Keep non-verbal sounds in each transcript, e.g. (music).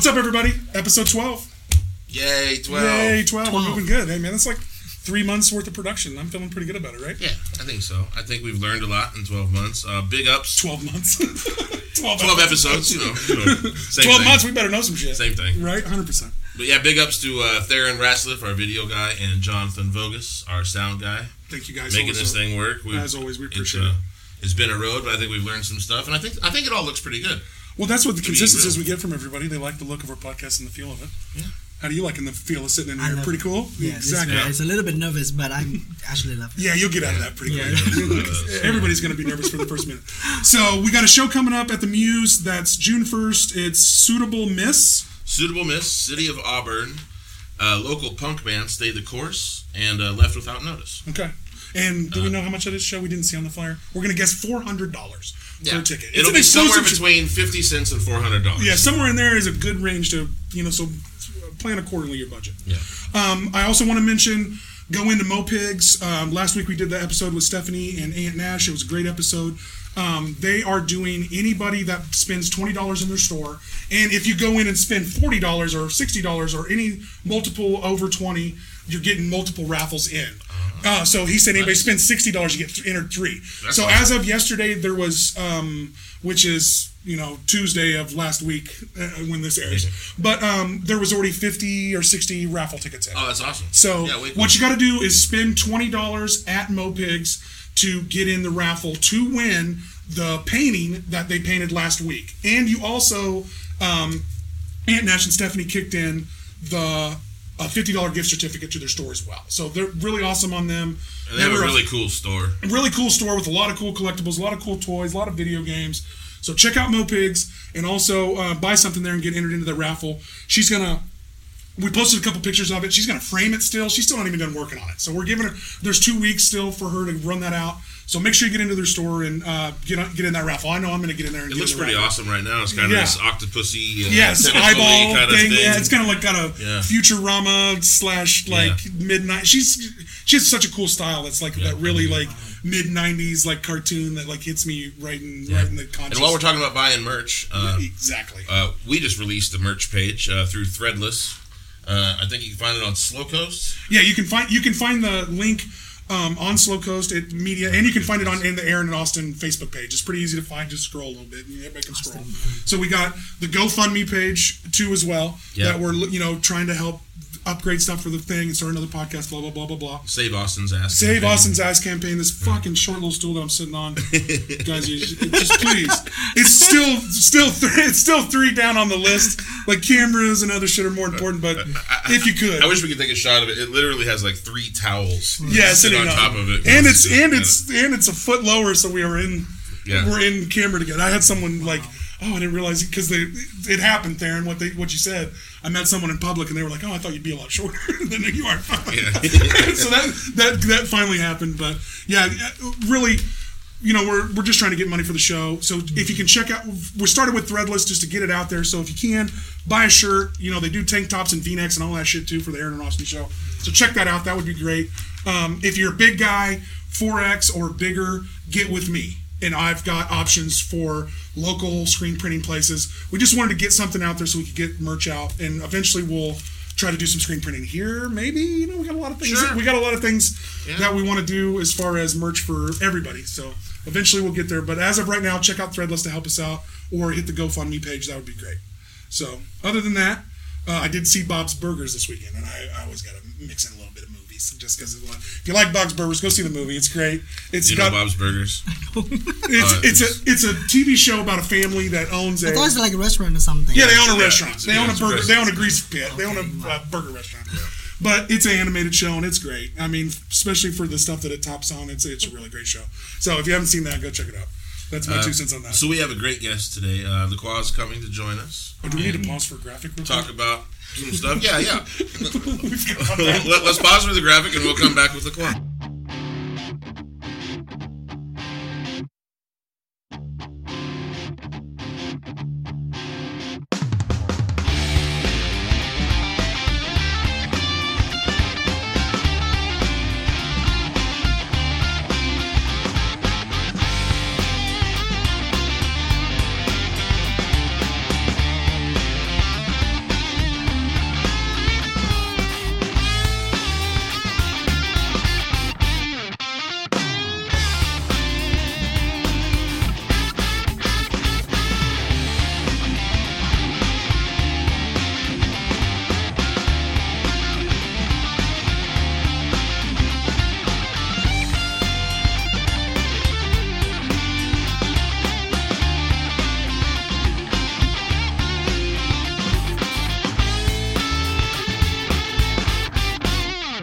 What's up, everybody? Episode 12. Yay, 12. Yay, 12. 12. We're moving good. Hey, man, that's like three months worth of production. I'm feeling pretty good about it, right? Yeah, I think so. I think we've learned a lot in 12 months. Uh, big ups. 12 months. (laughs) 12, 12 episodes, you know. You know (laughs) 12 thing. months, we better know some shit. Same thing. Right? 100%. But yeah, big ups to uh, Theron Rasliff, our video guy, and Jonathan Vogus, our sound guy, Thank you guys. Making also. this thing work. We've- As always, we it's, appreciate uh, it. It's been a road, but I think we've learned some stuff, and I think I think it all looks pretty good. Well, that's what the be consistencies real. we get from everybody. They like the look of our podcast and the feel of it. Yeah. How do you like in the feel of sitting in here? Pretty it. cool? Yeah, exactly. great. it's a little bit nervous, but I'm actually love it. Yeah, you'll get out of that pretty Yeah. quick. (laughs) Everybody's going to be nervous for the first minute. So we got a show coming up at the Muse. That's June 1st. It's Suitable Miss. Suitable Miss, City of Auburn, uh, local punk band stayed the course and uh, left without notice. Okay. And do we Uh, know how much that is? Show we didn't see on the flyer. We're going to guess four hundred dollars for a ticket. It's It'll an be somewhere exclusive between 50 cents and $400. Yeah, somewhere in there is a good range to you know. So plan accordingly your budget. Yeah. Um, I also want to mention go into Mopigs. Um, last week we did the episode with Stephanie and Aunt Nash. It was a great episode. Um, they are doing anybody that spends twenty dollars in their store, and if you go in and spend forty dollars or sixty dollars or any multiple over twenty, you're getting multiple raffles in. Uh, so he said anybody Nice. spends sixty dollars, you get th- entered three. That's so awesome. as of yesterday, there was, um, which is you know Tuesday of last week uh, when this airs, but um, there was already fifty or sixty raffle tickets in. Oh, that's awesome. So yeah, way what cool. you got to do is spend twenty dollars at Mopigs to get in the raffle to win the painting that they painted last week, and you also um, Aunt Nash and Stephanie kicked in the a fifty dollar gift certificate to their store as well. So they're really awesome on them. And they have a really cool store. really cool store with a lot of cool collectibles, a lot of cool toys, a lot of video games. So check out Mopigs and also uh, buy something there and get entered into the raffle. She's gonna. We posted a couple pictures of it. She's gonna frame it still. She's still not even done working on it. So we're giving her. There's two weeks still for her to run that out. So make sure you get into their store and uh, get on, get in that raffle. I know I'm gonna get in there and It looks pretty raffle. awesome right now. It's kind of Yeah. this octopusy, uh, Yes, eyeball kind of thing. thing. Yeah, it's kind of like got a Yeah. Futurama slash like midnight. She's she has such a cool style. That's like that really like mid '90s like cartoon that like hits me right in right in the conscious. and while we're talking about buying merch, uh, exactly. uh, we just released the merch page uh, through Threadless. Uh, I think you can find it on Slow Coast. Yeah, you can find you can find the link um, on Slow Coast at Media, and you can find it on in the Aaron and Austin Facebook page. It's pretty easy to find. Just scroll a little bit, and everybody can scroll. So we got the GoFundMe page too as well. Yeah. That we're you know trying to help upgrade stuff for the thing and start another podcast. Blah blah blah blah blah. Save Austin's ass. Save campaign. Austin's ass campaign. This fucking short little stool that I'm sitting on, (laughs) guys. You just, please. It's still still three. It's still three down on the list. Like cameras and other shit are more important. But if you could, I wish we could take a shot of it. It literally has like three towels. yeah, sit sitting on top of it. and it's and it's and it's a foot lower, so we are in. Yeah. We're in camera together. I had someone like, oh, I didn't realize because they it happened, Theron. What they what you said. I met someone in public and they were like, oh, I thought you'd be a lot shorter (laughs) than you are. Yeah. (laughs) so that that that finally happened. But yeah, really, you know, we're we're just trying to get money for the show. So if you can check out, we started with Threadless just to get it out there. So if you can buy a shirt, you know, they do tank tops and V-necks and all that shit too for the Aaron and Austin show. So check that out. That would be great. Um, if you're a big guy, 4X or bigger, get with me. And I've got options for local screen printing places. We just wanted to get something out there so we could get merch out, and eventually we'll try to do some screen printing here. Maybe you know we got a lot of things. Sure. We got a lot of things Yeah. that we want to do as far as merch for everybody. So eventually we'll get there. But as of right now, check out Threadless to help us out, or hit the GoFundMe page. That would be great. So other than that, uh, I did see Bob's Burgers this weekend, and I, I always got to mix in a little bit of movies just because if you like Bob's Burgers, go see the movie. It's great. It's You know Bob's Burgers. (laughs) it's Uh, it's a it's a TV show about a family that owns a I thought it's like a restaurant or something. yeah they own a Yeah, restaurant. They yeah, own a it's a burger they own a grease pit. They own a uh, burger restaurant. But it's an animated show and it's great. I mean especially for the stuff that it tops on it's it's a really great show. So if you haven't seen that go check it out that's my Uh, two cents on that So we have a great guest today. Uh, Lê Khoa coming to join us. Oh, do we need to pause for a graphic real Talk about some stuff. Yeah, yeah. We forgot that. Let, us pause for the graphic and we'll come back with the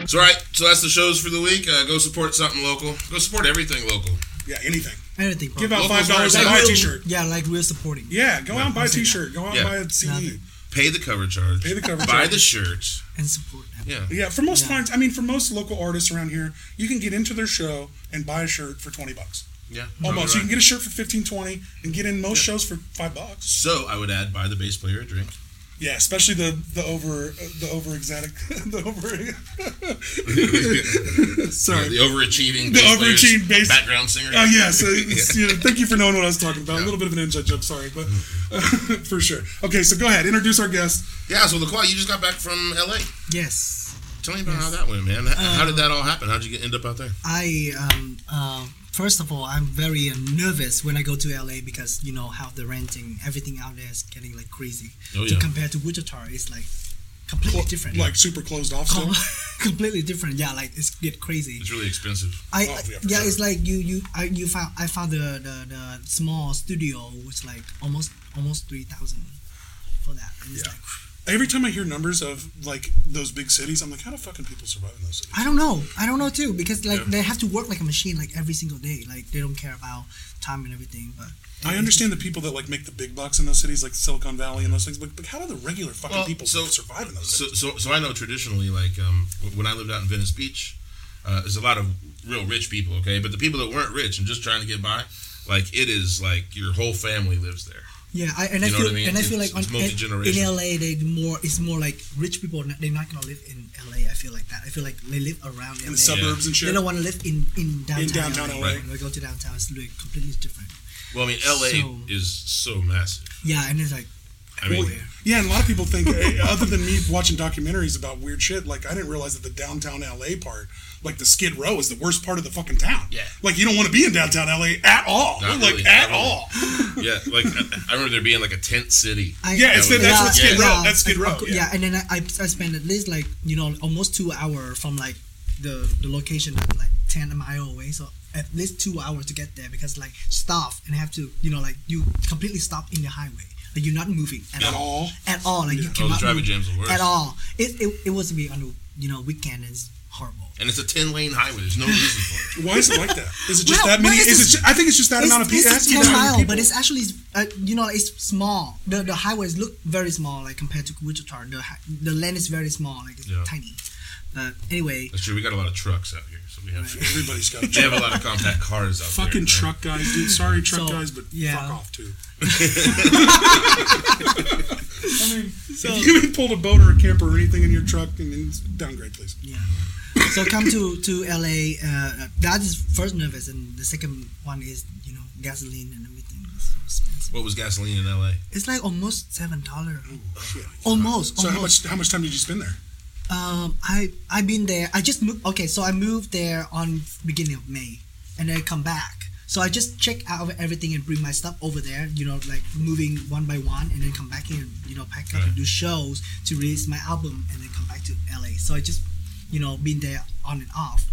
So, all right. So that's the shows for the week. Uh, go support something local. Go support everything local. Yeah, anything. Anything. Give out Locals five dollars are and like buy a real- T-shirt. Yeah, like we're supporting. Yeah, go out and buy a I'll say that. T-shirt. Go out Yeah. and buy a CD. Pay the cover charge. Pay the cover Buy charge. the shirts. and support them. Yeah. Yeah, for most Yeah. clients, I mean, for most local artists around here, you can get into their show and buy a shirt for twenty bucks. Yeah. Almost, you can get a shirt for 15, 20 and get in most shows for five bucks. So I would add buy the bass player a drink. Yeah, especially the the over the over exotic (laughs) the over. (laughs) Sorry. The overachieving, The overachieving bass- background singer. Oh yeah, so it's, (laughs) you know, thank you for knowing what I was talking about. A little bit of an inside joke, sorry, but for sure. Okay, so go ahead, introduce our guest. yeah. So Lê Khoa, you just got back from L.A. Yes. Tell me about how that went, man. H- how did that all happen? How'd you get end up out there? I um uh, first of all I'm very uh, nervous when I go to LA because you know how the renting everything out there is getting like crazy. Oh yeah. To yeah. compare to Wichita, it's like completely different. Like super closed off still. (laughs) completely different. Yeah, like it's get crazy. It's really expensive. I Oh, yeah, yeah, for it's like you you I you found I found the the, the small studio was like almost almost three thousand for that. And it's Yeah. like Every time I hear numbers of like those big cities, I'm like, how do fucking people survive in those cities? I don't know. I don't know too because like Yeah. they have to work like a machine like every single day. Like they don't care about time and everything. But I understand the people that like make the big bucks in those cities, like Silicon Valley and those things. But, but how do the regular fucking Well, people so- survive in those So, cities? so, so I know traditionally, like um, when I lived out in Venice Beach, uh, there's a lot of real rich people. Okay, but the people that weren't rich and just trying to get by, like it is like your whole family lives there. Yeah, I, and I You know feel I mean? and I feel It's- like it's on, in. LA they more it's more like rich people they're not gonna live in LA. I feel like that. I feel like they live around in LA. the suburbs and shit. They don't want to live in in downtown, In downtown LA. LA. When we go to downtown, it's really completely different. Well, I mean, L.A. So- is so massive. Yeah, and it's like I mean, Well, yeah, and a lot of people think, (laughs) other than me watching documentaries about weird shit, like I didn't realize that the downtown LA part, like the Skid Row, is the worst part of the fucking town. Yeah. like you don't want to be in downtown LA at all. Not like really, at not really. all. (laughs) yeah, like I, I remember there being like a tent city. I, Yeah, it's Yeah, that's what Skid yeah. Row. That's Skid Row. Yeah. Yeah. and then I, I I spent at least like you know almost two hour from like the the location like ten mile away. So at least two hours to get there because like stop and have to you know like you completely stop in the highway. Like you're not moving at, At all. all. At all. Like you Oh, the cannot traffic move jams are worse. at all. It, it it was to be on a you know weekend is horrible. And it's a ten lane highway. There's no reason for it. (laughs) Why is it like that? Is it just Well, that many? well, it's Is it? just- I think it's just that It's, amount of people. it's It has to be a ten that many mile, people. but it's actually uh, you know it's small. The the highways look very small like compared to Wichita. The the land is very small, like it's Yeah. tiny. But anyway, That's true. We got a lot of trucks out here, so we have everybody's got a (laughs) they have a lot of compact cars out fucking there. Fucking truck guys, dude. Sorry, truck So, guys, but yeah. fuck off too. (laughs) I mean, if you even pulled a boat or a camper or anything in your truck, and then downgrade, please. yeah. so come to to LA. Uh, that is first nervous, and the second one is you know gasoline and everything. So expensive. What was gasoline in L.A.? It's like almost seven dollar. Almost, So how much? How much time did you spend there? Um, I I've been there. I just moved. Okay, so I moved there on beginning of May, and then I come back. So I just check out everything and bring my stuff over there. You know, like moving one by one, and then come back here and you know pack up Right. and do shows to release my album, and then come back to LA. So I just you know been there on and off.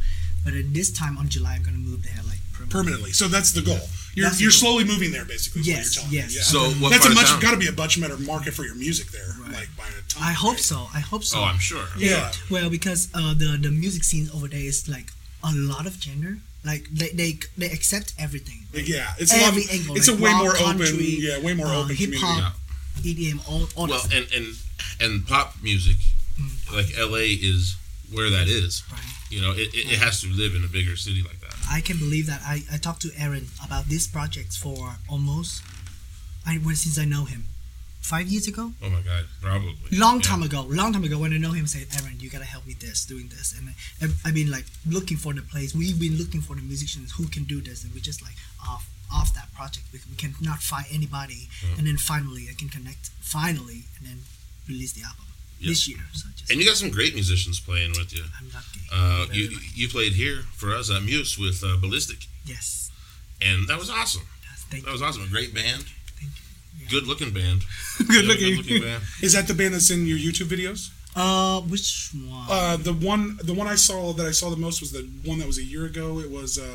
But at this time on July, I'm gonna move there like permanently. Permanently. So that's the goal. You're That's the you're goal. slowly moving there, basically. is what Yes, you're telling me. yes. Yeah. So what that's a part of much town? got to be a much better market for your music there. Right. Like by the time. I hope so. I hope so. Oh, I'm sure. Yeah. Well, because uh, the the music scene over there is like a lot of gender. Like they they, they accept everything. Yeah, it's a lot. every angle. It's like a way rock, more country, open. Yeah, way more uh, open hip community. hop, EDM, all all Well, that stuff. and and and pop music, like L.A. is where that is. Right. You know, it, it, it has to live in a bigger city like that. I can believe that. I, I talked to Aaron about this project for almost I well, since I know him, five years ago. Oh my God, probably. Long Yeah. time ago, long time ago, when I know him, say, Aaron, you gotta help me this, doing this, and I, I've been like looking for the place. We've been looking for the musicians who can do this, and we just like off off that project. We, we can not find anybody, Yeah. and then finally I can connect finally, and then release the album Yeah. this year. So just And you got some great musicians playing with you. I'm lucky. Uh, you lucky. you played here for us at Muse with uh, Ballistic, yes, and that was awesome. yes, thank That you. was awesome. A great band, Thank you. Yeah. good looking band, (laughs) Good looking. good-looking band. (laughs) Is that the band that's in your YouTube videos? Uh, which one? Uh, the one, the one I saw that I saw the most was the one that was a year ago. It was uh,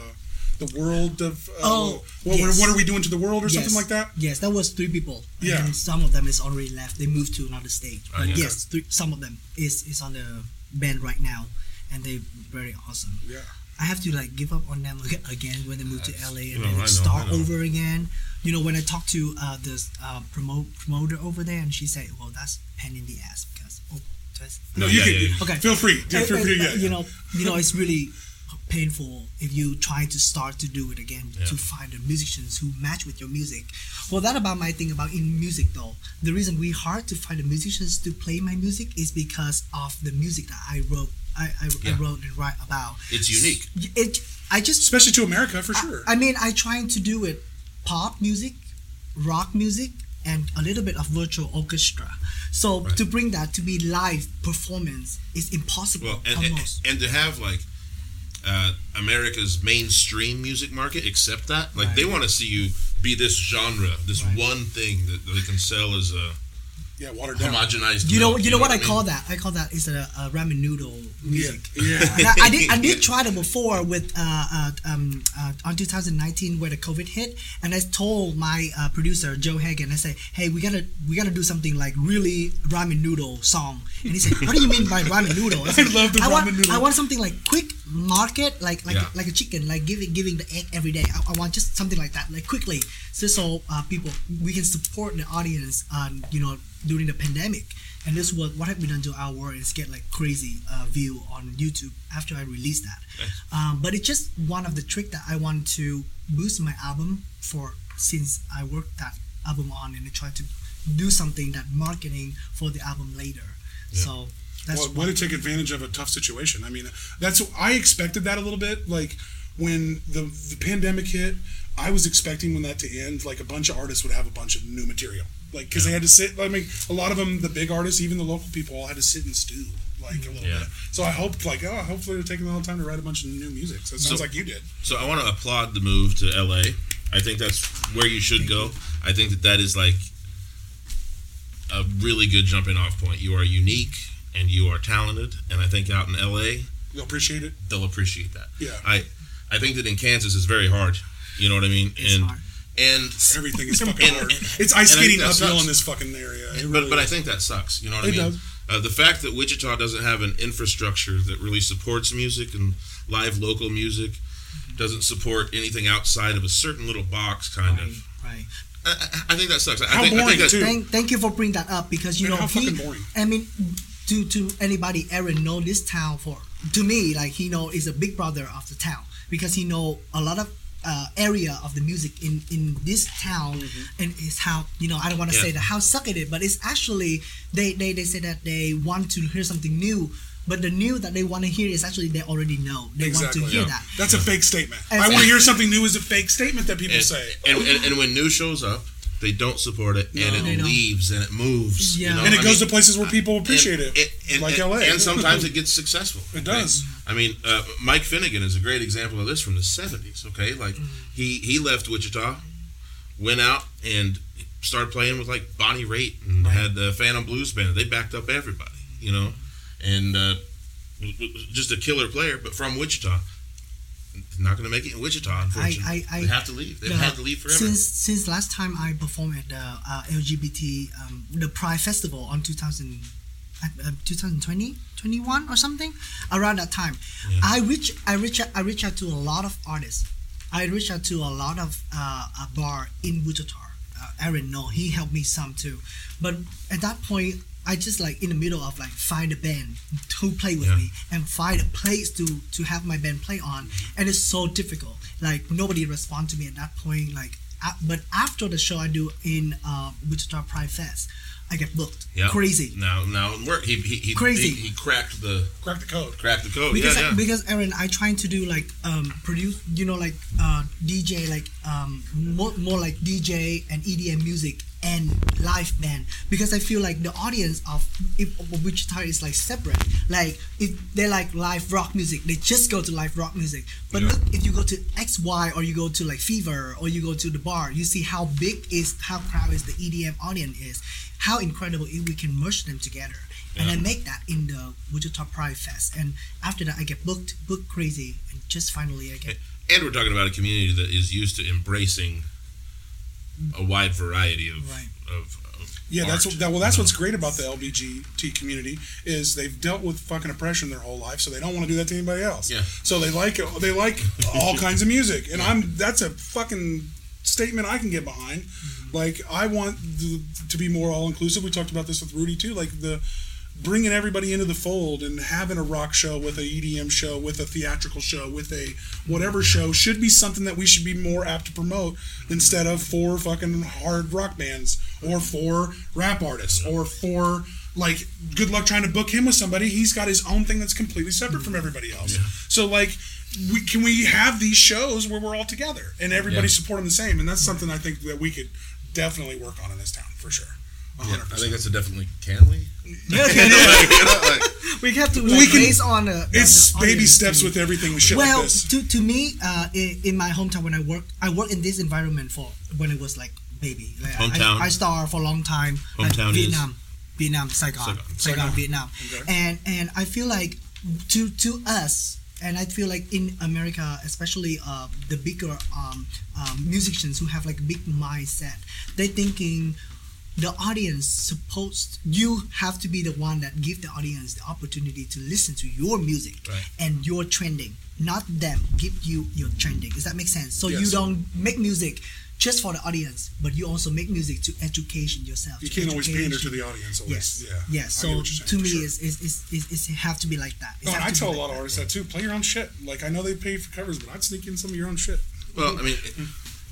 the world of. Uh, Oh, what, yes. what are we doing to the world or something like that? Yes, that was three people. Yeah. And some of them is already left. They moved to another state. But yeah. yes, three, some of them is is on the band right now. and they very awesome. Yeah. I have to like give up on them (laughs) again when they move to LA and no, then I know, like, start know. over again. You know, when I talked to uh, the uh, promote promoter over there, and she said, "Well, that's pain in the ass because oh, that's No, you yeah, can. yeah. Okay. Feel free. Feel free. uh, Yeah. you know, you know, it's really painful if you try to start to do it again Yeah. to find the musicians who match with your music. Well, that about my thing about in music though. The reason we hard to find the musicians to play my music is because of the music that I wrote. I, I, I wrote and write about. It's unique. It. I just Especially to America, for sure. I mean, I trying to do it pop music, rock music, and a little bit of virtual orchestra. So Right. to bring that to be live performance is impossible Well, and, and, almost. and to have like uh, America's mainstream music market accept that, like they want to see you be this genre, this Right. one thing that they can sell as a yeah, watered down. homogenized. you know, milk, you know what I mean? call that? I call that is a, a ramen noodle music. Yeah. (laughs) And I, I did I did (laughs) try that before with uh, uh, um, uh, on 2019 where the COVID hit, and I told my uh, producer Joe Hagan, I said, hey, we gotta we gotta do something like really ramen noodle song, and he said, what do you mean by ramen noodle? I, (laughs) said, I love the want, ramen noodle. I want something like quick market, like like Yeah. like a chicken, like giving giving the egg every day. I, I want just something like that, like quickly, just so uh, people we can support the audience, um, you know, during the pandemic. And this was what have been done to our world is get like crazy uh, view on YouTube after I released that. Um, but it's just one of the trick that I want to boost my album for since I worked that album on and I try to do something that marketing for the album later. So that's well, way to take advantage of a tough situation. I mean, that's I expected that a little bit. Like when the the pandemic hit, I was expecting when that to end, like a bunch of artists would have a bunch of new material, like because they had to sit. I mean, a lot of them, the big artists, even the local people, all had to sit and stew like a little Yeah. bit. So I hoped, like, oh, hopefully they're taking a little time to write a bunch of new music. So it sounds So- like you did. So I want to applaud the move to LA. I think that's where you should go. I think that that is like a really good jumping off point. You are unique and you are talented, and I think out in LA You'll appreciate it. they'll appreciate that. Yeah. I I think that in Kansas it's very hard. You know what I mean? It's and hard. and Everything is (laughs) fucking And- hard. and- It's ice and I think skating that uphill in this fucking area. It but really but I think that sucks. You know what It I mean? does. Uh, the fact that Wichita doesn't have an infrastructure that really supports music and live local music doesn't support anything outside of a certain little box, kind right, of. right. I, I- I think that sucks. I How think, I boring, think that, too. Thank, thank you for bringing that up because you Man, know how he, fucking boring. I mean, to to anybody, Aaron know this town for to me like he know is a big brother of the town because he know a lot of uh, area of the music in in this town Mm-hmm. and it's how you know I don't want to Yeah. say that how suck it is but it's actually they they they say that they want to hear something new. But the new that they want to hear is actually they already know. They Exactly. want to hear Yeah. that. That's a fake statement. And- I want to hear something new is a fake statement that people and, say. and, and, and when new shows up, they don't support it, and No. They it leaves and it moves. you know? and it I goes mean, to places where people appreciate and, it, and- like LA. and sometimes it gets successful. It does. I mean, uh, Mike Finnegan is a great example of this from the '70s. Okay, like he he left Wichita, went out and started playing with like Bonnie Raitt and had the Phantom Blues Band. They backed up everybody, you know, and uh, w- w- just a killer player, but from Wichita. Not going to make it in Wichita, unfortunately. I- I- they have to leave. They've the- had to leave forever. Since since last time I performed at the uh, LGBT um, the Pride Festival on 2000, uh, 2020 21 or something around that time, Yeah. I reach I reach out, I reach out to a lot of artists. I reach out to a lot of uh, a bar in Wichita. Uh, Aaron, no, he helped me some too, but at that point. I just like in the middle of like find a band to play with Yeah. me and find a place to to have my band play on, and it's so difficult. Like nobody respond to me at that point. Like, a but after the show I do in uh, Wichita Pride Fest, I get booked. Yeah. Crazy. Now, now it worked. He, he, he, Crazy. He, he cracked the cracked the code. cracked the code. because yeah, yeah. because Aaron, I trying to do like um produce you know like uh DJ like um more, more like DJ and EDM music and live band because I feel like the audience of if of Wichita is like separate. Like if they like live rock music they just go to live rock music. But Yeah. look if you go to XY or you go to like Fever or you go to the bar you see how big is how crowd is the EDM audience is how incredible if we can merge them together. And I make that in the Wichita Pride Fest. And after that, I get booked, booked crazy, and just finally I get and we're talking about a community that is used to embracing a wide variety of Right. of, of Yeah, that's what, that, well. That's what's great about the LBGT community is they've dealt with fucking oppression their whole life, so they don't want to do that to anybody else. Yeah. So they like they like (laughs) all kinds of music, and I'm that's a fucking statement I can get behind. Mm-hmm. Like I want the, to be more all inclusive. We talked about this with Rudy too. Like the bringing everybody into the fold and having a rock show with a EDM show with a theatrical show with a whatever show should be something that we should be more apt to promote instead of four fucking hard rock bands or four rap artists or four like good luck trying to book him with somebody. He's got his own thing that's completely separate from everybody else. So like we can we have these shows where we're all together and everybody Yeah. supporting the same? And that's something i think that we could definitely work on in this town for sure Yeah, 100%. I think that's a definitely. Can we? (laughs) Yeah, You know, like, (laughs) we have to like, We can- base on the, the- it's the baby steps too. with everything with shit well, like this. to to me, uh, in, in my hometown when I work, I work in this environment for when it was like baby. Like, Hometown. I, I started for a long time. like, Hometown is? Vietnam, Vietnam, Saigon, Saigon. Saigon, Saigon. Vietnam, Okay. and and I feel like to to us. And I feel like in America, especially uh, the bigger um, um, musicians who have like big mindset, they're thinking the audience supposed you have to be the one that give the audience the opportunity to listen to your music Right. and your trending not them give you your trending does that make sense so you don't make music just for the audience but you also make music to education yourself You to can't always pander to the audience. Always. yes Yeah. yes I so saying, to me sure. it's, it's, it's, it's, it's it have to be like that It oh, No, I tell be a like lot of artists that too. Play your own shit. Like I know they pay for covers, but I'd sneak in some of your own shit. well, I mean,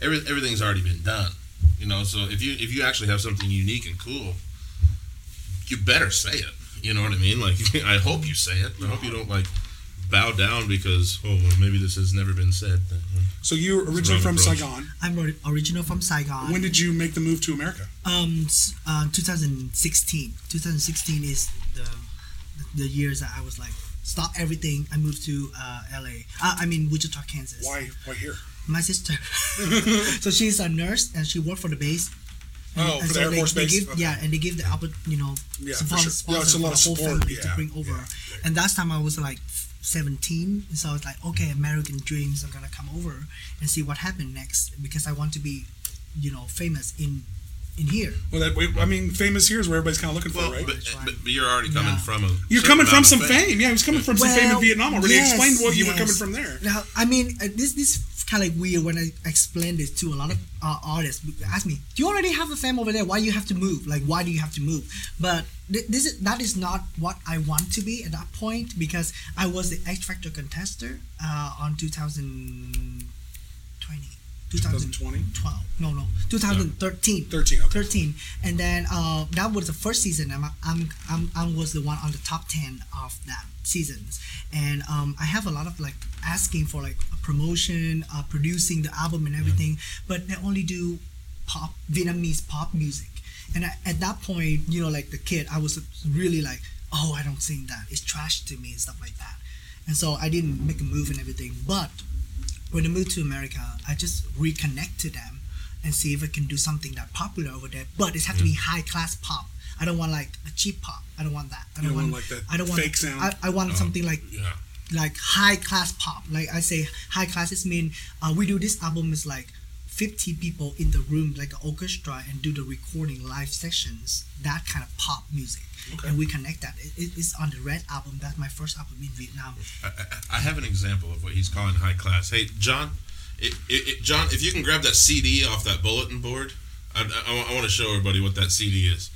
every, everything's already been done. You know, so if you if you actually have something unique and cool, you better say it. You know what I mean? Like, (laughs) I hope you say it. I hope you don't like bow down because oh well, maybe this has never been said. So you're originally from approach. Saigon. I'm original from Saigon. When did you make the move to America? Um, uh, 2016. 2016 is the the years that I was like stop everything. I moved to uh, LA. Uh, I mean Wichita, Kansas. Why? Why here? My sister. (laughs) so she's a nurse and she worked for the base. Oh, for the Air Force they Base? Give, Okay. Yeah, and they give the oppor- you know Yeah, fun sure. Yeah, it's a lot of support. family Yeah, to bring over. yeah. And last time I was like 17, so I was like, okay, American dreams are gonna come over and see what happened next because I want to be, you know, famous in in here. Well, that, I mean, famous here is where everybody's kind of looking Well, for, right? but, right. but, but you're already coming Yeah. from a. You're coming from some of fame. Yeah, he was coming from some fame in Vietnam already. yes, Explain what you were coming from there. Now, I mean, uh, this this kind of like weird when I explain this to a lot of uh, artists. Ask me, do you already have a fame over there? Why you have to move? Like, why do you have to move? But th- this is that is not what I want to be at that point because I was the X Factor contester uh, on 2020. 2020? 12 no no. 2013 13, okay. 13 and then uh, that was the first season. I'm, I'm, I'm, I was the one on the top 10 of that seasons and um, I have a lot of like asking for like a promotion uh, producing the album and everything. But they only do pop Vietnamese pop music. And I, at that point you know like the kid I was really like oh I don't sing that. It's trash to me and stuff like that. And so I didn't make a move and everything. But when I moved to America, I just reconnect to them and see if I can do something that popular over there. But it has to be high class pop. I don't want like a cheap pop. I don't want that. I don't want, want, like, that I don't want fake sound? I, I want something like Yeah. like high class pop. Like I say, high class is mean uh, we do this album is like 50 people in the room like an orchestra and do the recording live sessions. That kind of pop music, Okay. and we connect that. It, it- it's on the Red album. That's my first album in Vietnam. I, I- I have an example of what he's calling high class. Hey, John, it, it, it- John, if you can grab that CD off that bulletin board, I, I, want to show everybody what that CD is.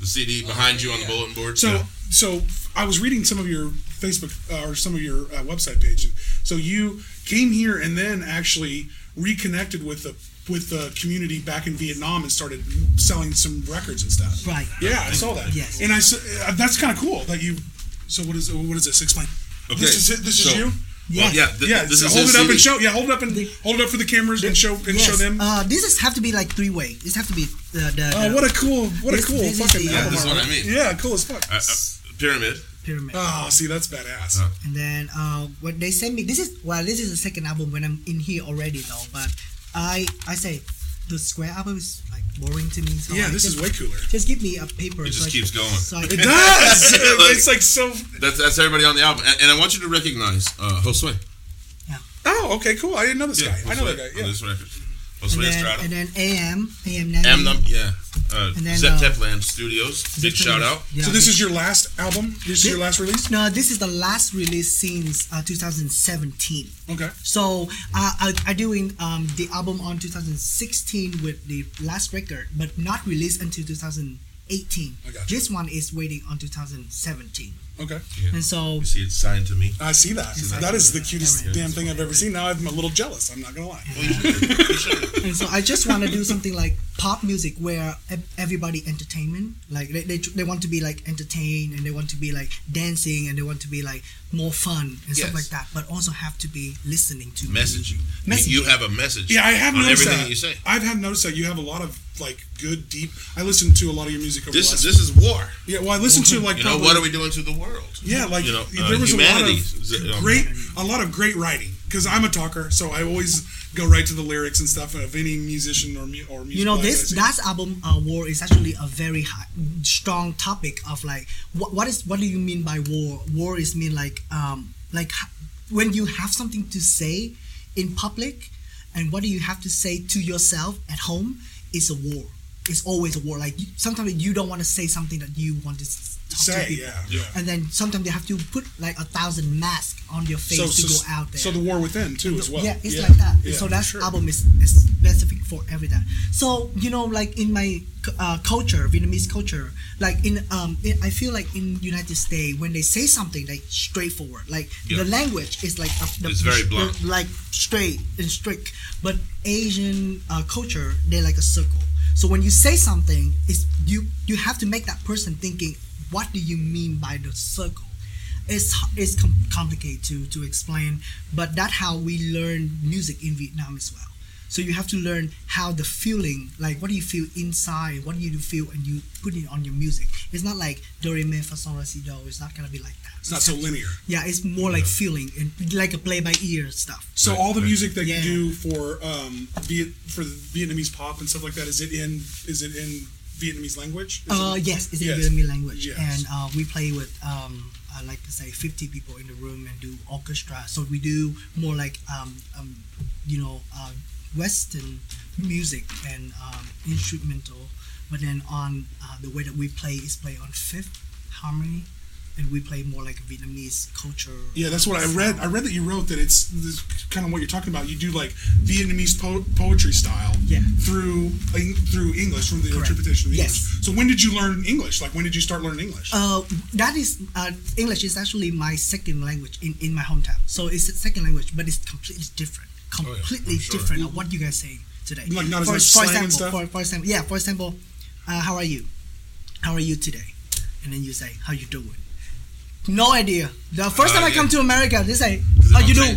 The CD behind you on the bulletin board. So, Yeah. so I was reading some of your Facebook uh, or some of your uh, website page. So you came here and then actually reconnected with the with the community back in Vietnam and started selling some records and stuff. Right. Yeah, I saw that. Yes. And I uh, that's kind of cool that you. So what is what is this? Explain. Okay, This is it. This is so- you. Well, yeah, th- Yeah. this so is hold it up CD. and show. Yeah, hold it up and hold it up for the cameras and show and show them. Uh, this is have to be like three way. This have to be the the, oh, the what a cool, what a cool this is fucking the- Yeah, album this is what. I mean. Yeah, cool as fuck. Uh, uh, pyramid. Pyramid. Oh, see, that's badass. Uh, and then uh, what they send me. This is well, this is the second album when I'm in here already though. But I I say the square album is like boring to me. So yeah, I this just, is way cooler. Just give me a paper. It just I keeps can- going. So It does. (laughs) Like- it's like so. That's that's everybody on the album, and, and I want you to recognize uh, Josue. Yeah. Oh, okay, cool. I didn't know this Yeah, guy. I know that guy. on Yeah. this record. Josué and then, and then AM, AM 90. M num yeah. Uh, And then, Zep uh, Tepland Studios. Big shout out. Yeah, so this is your last album. This is your last release. No, this is the last release since uh, 2017. Okay. So uh, I, I doing um, the album on 2016 with the last record, but not released until 2018. I got you. This one is waiting on 2017, Okay. and so You see, it's signed to me. I see that. Exactly. That is the cutest Yeah, damn thing I've ever seen. Now I'm a little jealous. I'm not gonna lie. Well, you should. You should. and so I just want to do something like pop music where everybody entertainment, like they, they, they want to be like entertained and they want to be like dancing and they want to be like more fun and stuff like that, but also have to be listening to Messaging. Messaging. You have a message. Yeah, I have on noticed everything that. you say. I've had noticed that you have a lot of like good deep. I listen to a lot of your music over This is this is war. yeah, well, I listen to like You know, what are we doing to the world? Yeah, like you know, uh, there was a lot of Um, great, a lot of great writing because I'm a talker, so I always go right to the lyrics and stuff of any musician or mu- or music. you know this see. that album uh, war is actually a very high, strong topic of like what, what is what do you mean by war war is mean like um like when you have something to say in public and what do you have to say to yourself at home It's a war it's always a war like sometimes you don't want to say something that you want to s- talk to say, people. yeah, yeah. and then sometimes they have to put like a thousand masks on your face So, to so, go out there so the war within too as well. yeah, it's like that. Yeah, so for that sure. album is, is specific for every that. So you know, like in my uh, culture, Vietnamese culture, like in um, in, I feel like in United States when they say something like straightforward, like Yeah. the language is like a, the, It's very blunt. like straight and strict. But Asian uh, culture, they're like a circle. So when you say something, it's you you have to make that person thinking, what do you mean by the circle? it's it's com- complicated to to explain but that's how we learn music in vietnam as well. So you have to learn how the feeling like what do you feel inside? What do you feel and you put it on your music? It's not like do re mi fa sol la si do. It's not gonna be like that. It's not so linear. yeah it's more like feeling and like a play by ear stuff. So Right, all the music that Yeah. you do for um Viet, for the Vietnamese pop and stuff like that is it in is it in Vietnamese language? Uh, it- yes, it's in Yes. Vietnamese language, Yes. and uh, we play with um, I like to say 50 people in the room and do orchestra. So we do more like um, um, you know uh, Western music and um, instrumental, but then on uh, the way that we play is play on fifth harmony, and we play more like Vietnamese culture. Yeah, that's what I read. I read that you wrote that it's this kind of what you're talking about. You do like Vietnamese po- poetry style Yeah. through through English from the Correct. interpretation of Yes. English. So when did you learn English? Like when did you start learning English? Uh, that is uh, English is actually my second language in, in my hometown. So it's a second language, but it's completely different. Completely I'm sure. different of what you guys saying today. Like not as for, much for slang example, stuff? For, for example, yeah. For example, uh, how are you? How are you today? And then you say, how you doing? No idea. The first Uh, time I come to America, they say, how don't you do?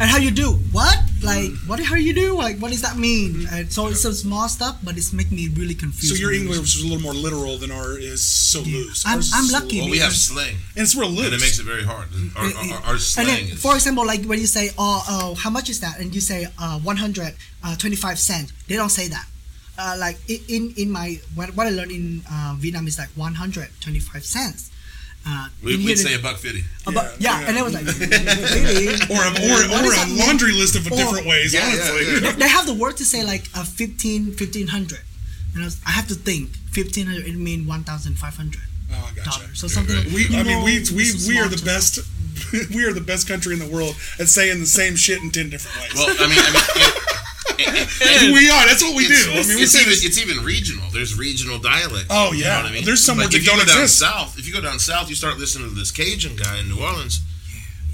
And how you do? What? Like, what? How you do? Like, what does that mean? And so it's some small stuff, but it's making me really confused. so your when- English is a little more literal than our is so loose. I'm- I'm lucky Well, we have slang, and it's real loose. and it makes it very hard. Our, It- it- our, our and slang then, is. for example, like when you say, "Oh, oh how much is that?" and you say, uh, "125 cents," they don't say that. Uh, like in in my what, what I learned in uh, Vietnam is like 125 cents. Uh, we, we'd say a buck fifty. about- Yeah, yeah, yeah. and it was like (laughs) or a, or, or a that mean? laundry list of Or- different ways. Yeah, yeah, honestly, yeah. they, (laughs) they have the word to say like a 15 1500 and I, was, I have to think 1500 it mean 1500 Oh, I gotcha. dollars so Yeah, something right. We, you I mean, know, we we we are the to- best. (laughs) we are the best country in the world at saying the same shit in ten different ways. Well, I mean, I mean, it, it, we are. That's what we it's, do. I mean, we it's even this. it's even regional. There's regional dialect. Oh, You yeah. know what I mean? There's some like words if that you don't go down exist. south, if you go down south, you start listening to this Cajun guy in New Orleans.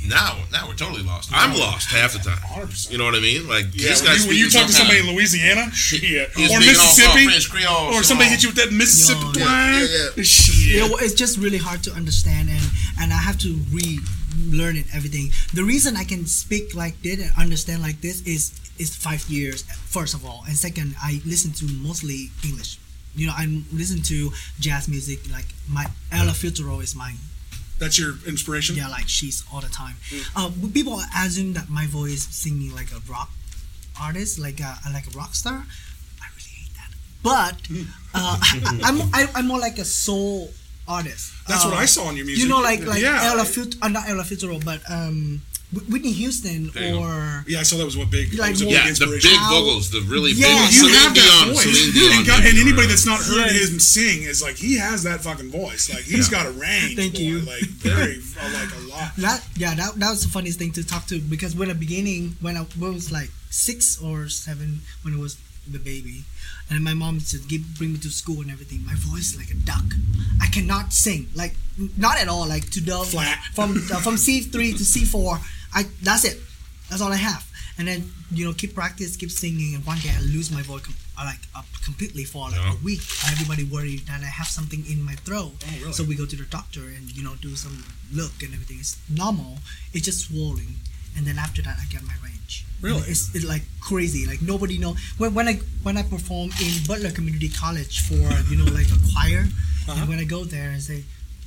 Now, now we're totally lost. I'm lost half the time. 100%. You know what I mean? Like Yeah, this when guy's you, when you talk to somebody in Louisiana, shit, or speaking all- all Mississippi, Creole, or somebody so- hit you with that uh, Mississippi Yo, twang, yeah, yeah, yeah. shit. you know, it's just really hard to understand and and I have to relearn it everything the reason I can speak like this and understand like this is is five years first of all and second I listen to mostly English you know I listen to jazz music like my Ella Fitzgerald is my That's your inspiration. Yeah, like she's all the time. Uh, people assume that my voice singing like a rock artist, like a like a rock star. I really hate that. But uh, I, (laughs) I'm I, I'm more like a soul artist. That's Uh, what I saw in your music. You know, like like yeah. Ella Fit, uh, not Ella Fitzgerald, but um, Whitney Houston There or Yeah, I saw that was what big. Like was a more- big Yeah, the big How- vocals, the really Yeah. big you Celine have that Dion, voice, Celine Dion. and, God, and anybody that's not heard Yes. him sing is like he has that fucking voice. Like he's Yeah. got a range. Thank boy, you. Like very, (laughs) like a lot. that yeah that, that was the funniest thing to talk to because when the beginning when I was like six or seven when it was the baby and my mom said give bring me to school and everything my voice is like a duck I cannot sing like not at all like to the Flat. from uh, from C three to C four I that's it. That's all I have. And then you know keep practice keep singing. And one day I lose my voice com- uh, like uh, completely for like Yeah. a week. And everybody worried that I have something in my throat. Oh, really? so we go to the doctor and you know do some look and everything. It's normal. It's just swollen. And then after that I get my range Really? it's, it's like crazy. Like nobody know. When, when I when I perform in Butler Community College for you know like a choir Uh-huh. and when I go there and say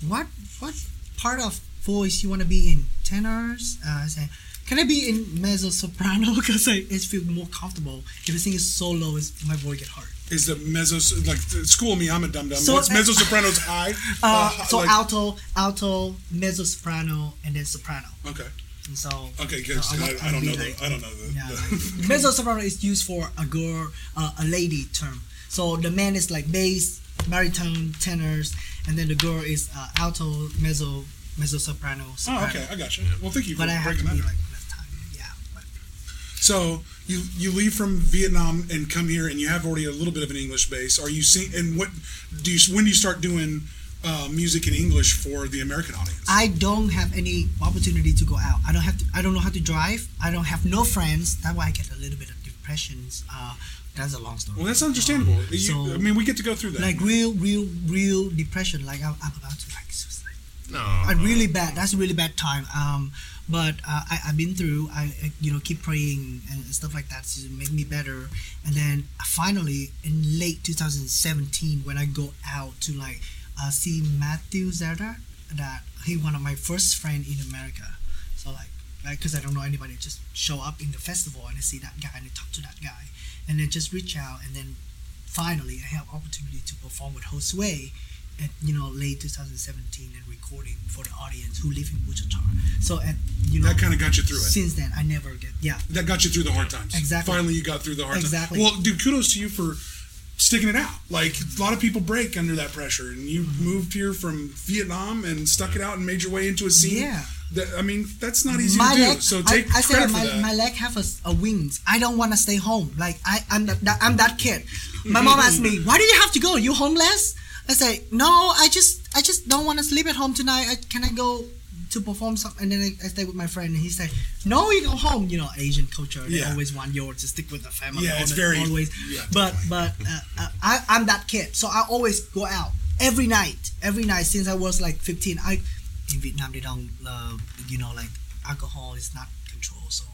what what part of voice you want to be in tenors uh, I say can I be in mezzo soprano because (laughs) I it feel more comfortable if I sing it so low is my voice get hard Is the mezzo like school me? I'm a dum dum. So, What's uh, mezzo soprano's (laughs) high? uh, so like- alto alto mezzo soprano and then soprano Okay. and so Okay, good. so I, want- I don't know the. like- I don't know the. Yeah, the- like, (laughs) mezzo soprano is used for a girl, uh, a lady term. So the man is like bass, baritone, tenors, and then the girl is uh, alto, mezzo, mezzo soprano. oh, okay. I got you. Well, thank you for But I have to be down. like this time. Yeah. But So you you leave from Vietnam and come here, and you have already a little bit of an English base. Are you seeing? And what do you? When do you start doing uh, music in English for the American audience? I don't have any opportunity to go out. I don't have to. I don't know how to drive. I don't have no friends. That's why I get a little bit of depressions. Uh, that's a long story. well, that's understandable. You- so- I mean, we get to go through that. like real, real, real depression. Like I'm, I'm about to like. No. a really bad that's a really bad time um but uh, I, i've been through I, I you know keep praying and stuff like that to make me better. And then finally in late 2017 when i go out to like uh, see matthew zerda that he one of my first friend in america. So like like because i don't know anybody just show up in the festival and i see that guy and i talk to that guy. And then just reach out and then finally i have opportunity to perform with josue at you know late 2017 and recording for the audience who live in Wichita. So at you know that kind of got you through it. since then I never get yeah That got you through the hard times. Exactly. Finally, you got through the hard Exactly. times. Well, dude, kudos to you for sticking it out. Like a lot of people break under that pressure, and you Mm-hmm. moved here from Vietnam and stuck it out and made your way into a scene. Yeah. That, I mean, that's not easy my to do. leg so I, take I say credit my, for that. my leg have a wings I don't want to stay home like I I'm that, I'm that kid my mom asked me why do you have to go you homeless I say no I just I just don't want to sleep at home tonight I, can I go to perform something and then I, I stay with my friend and he said no you go home you know Asian culture they Yeah. always want you to stick with the family Yeah, it's very- always yeah, but but uh, uh, I, I'm that kid so I always go out every night every night since I was like 15 I in Vietnam they don't uh, you know like alcohol is not controlled so I drink alcohol.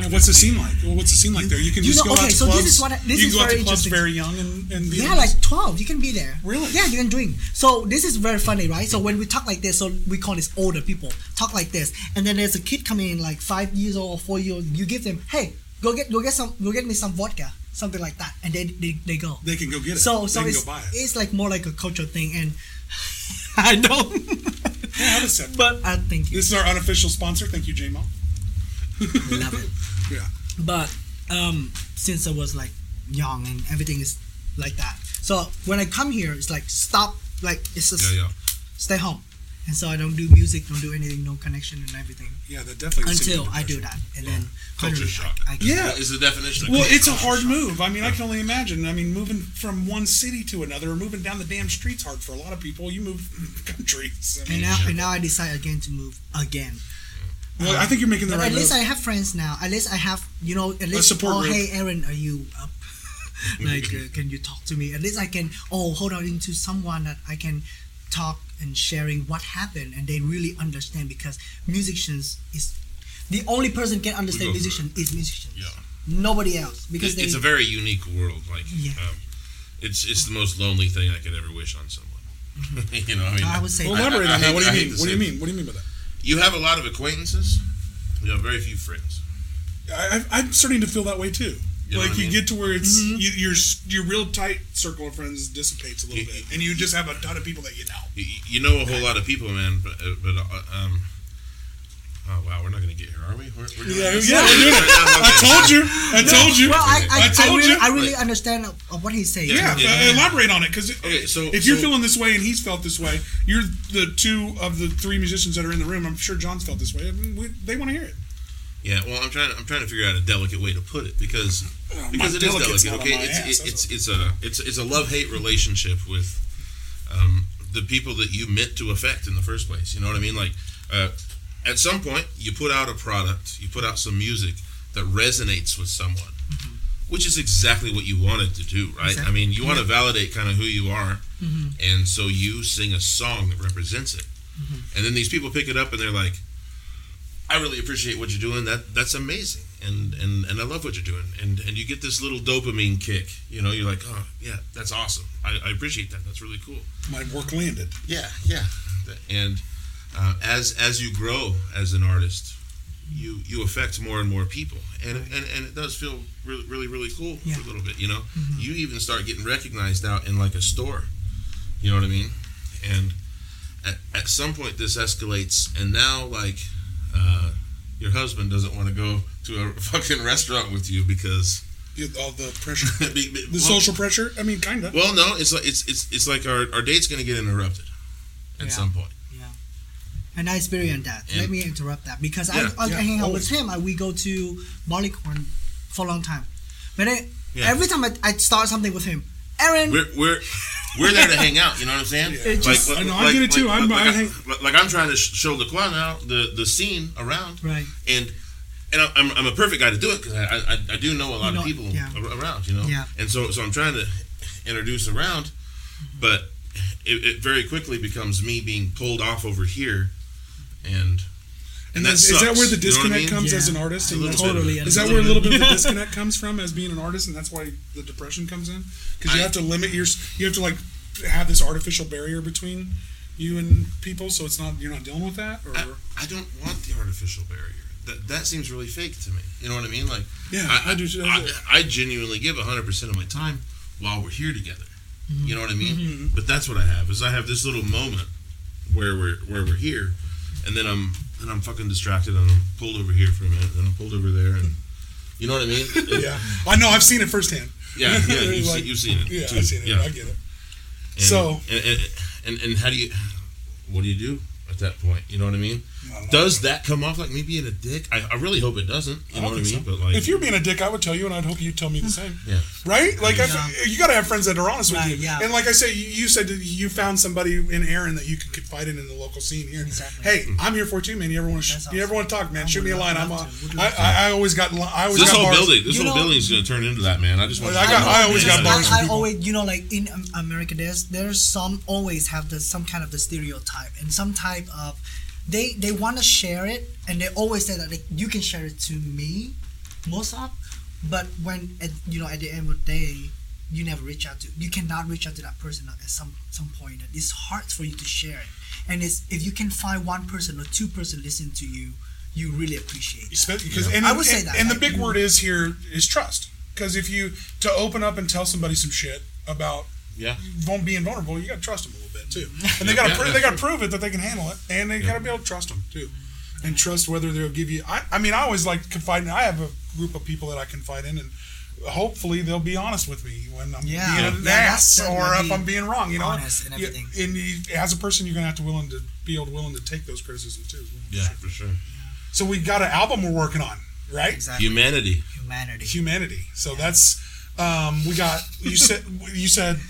Well, what's the scene like? Well, what's the scene like there? You can You just know- go okay, out to so this is what I- this you is can go out to clubs very young and, and Yeah, like 12, you can be there. Really? Yeah, you can drink. So this is very funny, right? So when we talk like this, so we call this older people talk like this, and then there's a kid coming in like five years old or four years old. You give them, hey, go get go get some go get me some vodka, something like that, and they they, they go. they can go get it. So so it's, it. it's like more like a cultural thing, and (laughs) I know, Yeah, how does that- but uh, I think you This is our unofficial sponsor. Thank you, J-Mo. Love it. (laughs) Yeah. But um, since I was like young and everything is like that, so when I come here, it's like stop, like it's just Yeah, yeah. stay home, and so I don't do music, don't do anything, no connection and everything Yeah, that definitely. is until I do that, and then Culture finally shock. I, I Yeah. Is the definition of Well, it's a hard shock. move. I mean, I can only imagine. I mean, moving from one city to another, or moving down the damn street's hard for a lot of people. You move (laughs) countries. I And mean, now, and now I decide again to move again. Well, I think you're making the But right at least move. I have friends now. At least I have, you know, at least. support oh, group. hey, Aaron, are you up? (laughs) like, uh, can you talk to me? At least I can. Oh, hold on into someone that I can talk and sharing what happened, and they really understand because musicians is the only person can understand go musician is musicians. Yeah. Nobody else because It- they. it's a very unique world. Like, Yeah. um, it's it's the most lonely thing I could ever wish on someone. (laughs) you know, I mean, I would say. Well, elaborate I on that. What do I you mean? What do you mean? What do you mean by that? You have a lot of acquaintances. You have very few friends. I, I- I'm starting to feel that way too. You know like what I you get to where it's Mm-hmm. you, your your real tight circle of friends dissipates a little You- bit, and you just have a ton of people that you know. You, you know a whole lot of people, man. But, uh, but uh, um, Oh wow, we're not gonna get here, are we? We're, we're doing Yeah, yeah, we're doing it. (laughs) I told you. I told you. Well, I, I, I I, really, you. I really understand of, of what he's saying. Yeah, Yeah. uh, elaborate on it because Okay, so- if you're so- feeling this way and he's felt this way, you're the two of the three musicians that are in the room. I'm sure John's felt this way. I mean, we, they want to hear it. Yeah, well, I'm trying. To, I'm trying to figure out a delicate way to put it because Well, because it is delicate. Okay, it's ass, it, it's it's a it's it's a love hate relationship with um, the people that you meant to affect in the first place. You know what I mean? Like uh, at some point, you put out a product, you put out some music that resonates with someone, which is exactly what you wanted to do, right? I mean, you want to validate kind of who you are, Mhm. and so you sing a song that represents it, and then these people pick it up and they're like. I really appreciate what you're doing. That that's amazing, and and and I love what you're doing. And and you get this little dopamine kick. You know, you're like, oh yeah, that's awesome. I, I appreciate that. That's really cool. My work landed. Yeah, yeah. And uh, as as you grow as an artist, you you affect more and more people, and and, and it does feel really really really cool Yeah. for a little bit. You know, you even start getting recognized out in like a store. You know what I mean? And at, at some point, this escalates, and now like uh, your husband doesn't want to go to a (laughs) fucking restaurant with you because You- All the pressure, (laughs) be- be- the well- social pressure. I mean, kind of. Well, no, it's like it's it's it's like our, our date's going to get interrupted at Yeah. some point. And I experienced that. Let me interrupt that because Yeah, I, I, yeah, I hang out always. with him. I, we go to Barleycorn for a long time. But I, Yeah. every time I, I start something with him, Aaron, We're we're we're there to hang out. You know what I'm saying? Yeah. It just- I know, I get it too. I'm- like, I I hang- like, like I'm trying to sh- show the Quan now the the scene around, right? and and I'm- I'm, I'm a perfect guy to do it because I, I I do know a lot You know, of people yeah. around. You know, Yeah. and so so I'm trying to introduce around, mm-hmm. but it, it very quickly becomes me being pulled off over here, and And that is, is that where the You know I disconnect mean? comes as an artist? And little that's- bit. Totally. Is that where a little bit of the disconnect comes from as being an artist, and that's why the depression comes in? Because you I- have to limit your, you have to like have this artificial barrier between you and people, so it's not you're not dealing with that. Or I, I don't want the artificial barrier. That that seems really fake to me. You know what I mean? Like yeah, I, I, do. too. I, I genuinely give 100% of my time while we're here together. You know what I mean? Mhm. But that's what I have is I have this little moment where we're where we're here, and then I'm and I'm fucking distracted and I'm pulled over here for a minute, and I'm pulled over there, and you know what I mean? (laughs) yeah, I know. I've seen it firsthand. yeah, yeah. You've, (laughs) Like, seen, you've seen it. Yeah, too. I've seen it. Yeah. I get it. And, So- and, and and and how do you? What do you do at that point? You know what I mean? I don't know. Does that come off like me being a dick? I, I really hope it doesn't. You know what I mean? so. But like, if you're being a dick, I would tell you, and I'd hope you'd tell me the same. Yeah. Right? Like, I- Yeah. you got to have friends that are honest Right, with you. yeah. And like I say, you, you said that you found somebody in Aaron that you could confide in in the local scene here. Exactly. Hey, I'm here for it too, man. You ever want to? That's You ever want to talk, man? I Shoot me a line. I'm. Uh, I, love to. I, I always got. I always this got whole bars. building, this You whole know- building is going to turn into that, man. I just want. I you got- I always got bars. I, I always, you know, like in America, there's there's some always have the some kind of the stereotype and some type of they they want to share it and they always say that like, you can share it to me, most of, but when at, you know at the end of the day, you never reach out to you cannot reach out to that person at some some point. That it's hard for you to share it, and it's if you can find one person or two person listen to you, you really appreciate. That. because and, I would say that, and the big you- word is here is trust. Because if you to open up and tell somebody some shit about Yeah. being vulnerable, you got to trust them a little bit too, and they got to Yeah, pr- they got to prove it that they can handle it, and they got to be able to trust them too, and trust whether they'll give you. I, I mean, I always like confiding. I have a group of people that I confide in, and hopefully they'll be honest with me when I'm Yeah. being an Yeah, that's- ass that or if I'm being wrong. You know, honest and You- and you, as a person, you're gonna have to willing to be able to willing to take those criticisms too. as well. Yeah, for sure. So we got an album we're working on, right? Exactly. Humanity. Humanity. Humanity. So that's um, we got. You said (laughs) you said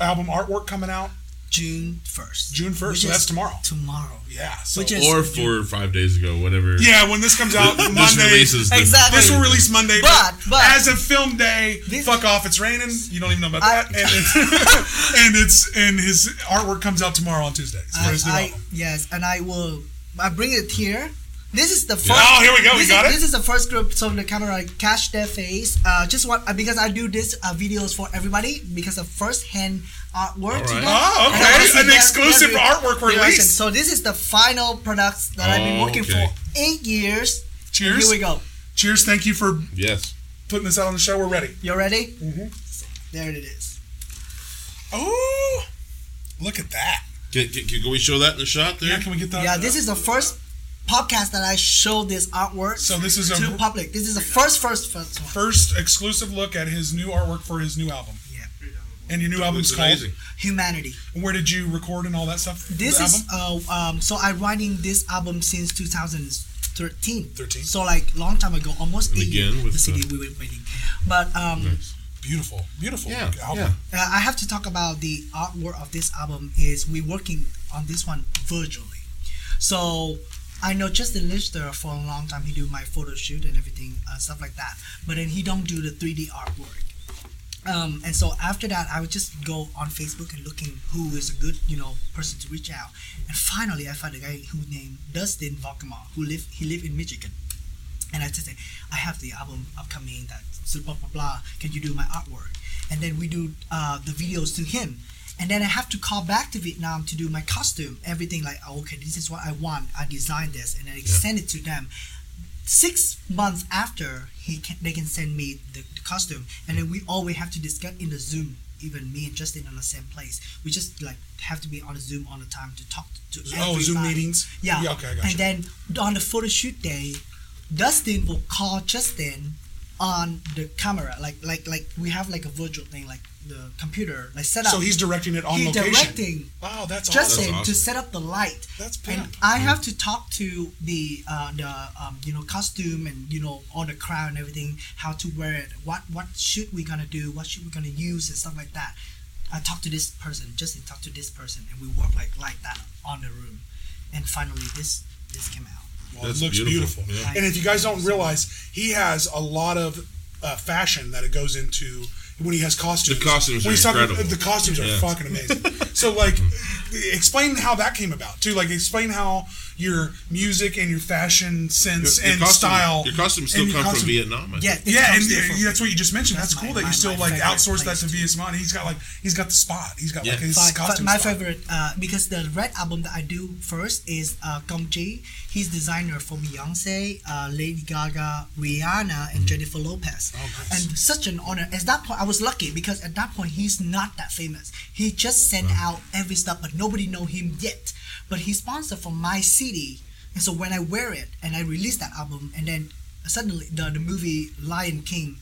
album artwork coming out June first. June first. So that's tomorrow. Tomorrow. Yeah. So Which is- Or four or five days ago, whatever. yeah, when this comes out This Monday. releases the- Exactly. This will release Monday, But- but- as a film day, This- fuck off, it's raining. You don't even know about I- that, and it's, (laughs) and it's and his artwork comes out tomorrow on Tuesday. It's I, I yes, and I will. I bring it here. This is the first. Oh, here we go. We This, got is, it. this is the first group. So the camera like, catch their face. Uh, just what uh, because I do this uh, videos for everybody because the first hand artwork. to All right. them. Oh, And I wanna okay. see An their- exclusive their artwork reaction. release. So this is the final products that I've been Oh, working okay. for eight years. Cheers. Here we go. Cheers. Thank you for Yes. putting this out on the show. We're ready. You ready? Mm-hmm. There it is. Oh, look at that. Can, can, can we show that in the shot there? Yeah, can we get that? Yeah, this is the first podcast that I show this artwork So this is a- to public. This is the first, first, first one. First exclusive look at his new artwork for his new album. Yeah. And your new album's It's called. amazing. Humanity. And Where did you record and all that stuff? This is uh um. So I'm writing this album since 2013. 13. So like long time ago, almost And eight again years. with The CD the- we were waiting, but um. beautiful, beautiful Yeah, album. yeah. Uh, I have to talk about the artwork of this album. Is we working on this one virtually, so I know Justin Lister for a long time. He do my photo shoot and everything uh, stuff like that, but then he don't do the 3D artwork. Um, and so after that, I would just go on Facebook and looking who is a good you know person to reach out. And finally, I found a guy who named Dustin Volkemar, who live he live in Michigan. And I just say, I have the album upcoming that blah blah blah. Can you do my artwork? And then we do uh, the videos to him. And then I have to call back to Vietnam to do my costume, everything like oh, okay, this is what I want. I designed this, and then I send it to them. Six months after he can, they can send me the, the costume, and then we always have to discuss in the Zoom. Even me and Justin on the same place. We just like have to be on a Zoom all the time to talk to. Oh, Zoom meetings? Yeah. Yeah, okay, I got And you. then on the photo shoot day, Dustin will call Justin on the camera, like like like we have like a virtual thing, like the computer, like set up. So he's directing it on He's location. directing Wow, that's Justin awesome. That's to set up the light. That's and. I have to talk to the uh, the um, you know costume and you know all the crowd and everything, how to wear it, what what shoot we gonna do, what should we gonna use and stuff like that. I talk to this person, Justin talk to this person, and we work like like that on the room, and finally this this came out. Well, That's it looks beautiful. beautiful, yeah. And if you guys don't realize, he has a lot of uh, fashion that it goes into when he has costumes. The costumes when are talking, incredible. The costumes are Yeah. fucking amazing. so, like, (laughs) explain how that came about too. Like, explain how your music and your fashion sense Your- your and costume- style. Your costumes still and your come from Vietnam. I Yeah, think. it Yeah, and from- that's what you just mentioned. That's, That's cool my- that you my- still my like favorite outsource that to to- Vietnam. He's got like he's got the spot. He's got Yeah. like his But, but my spot. favorite, uh, because the red album that I do first is uh, Công Trí. He's designer for Beyonce, uh, Lady Gaga, Rihanna, and Jennifer Lopez. Oh, nice. And such an honor. At that point, I was lucky because at that point he's not that famous. He just sent out every stuff, but nobody know him yet. But he sponsored for my city, and so when I wear it and I release that album, and then suddenly the the movie Lion King.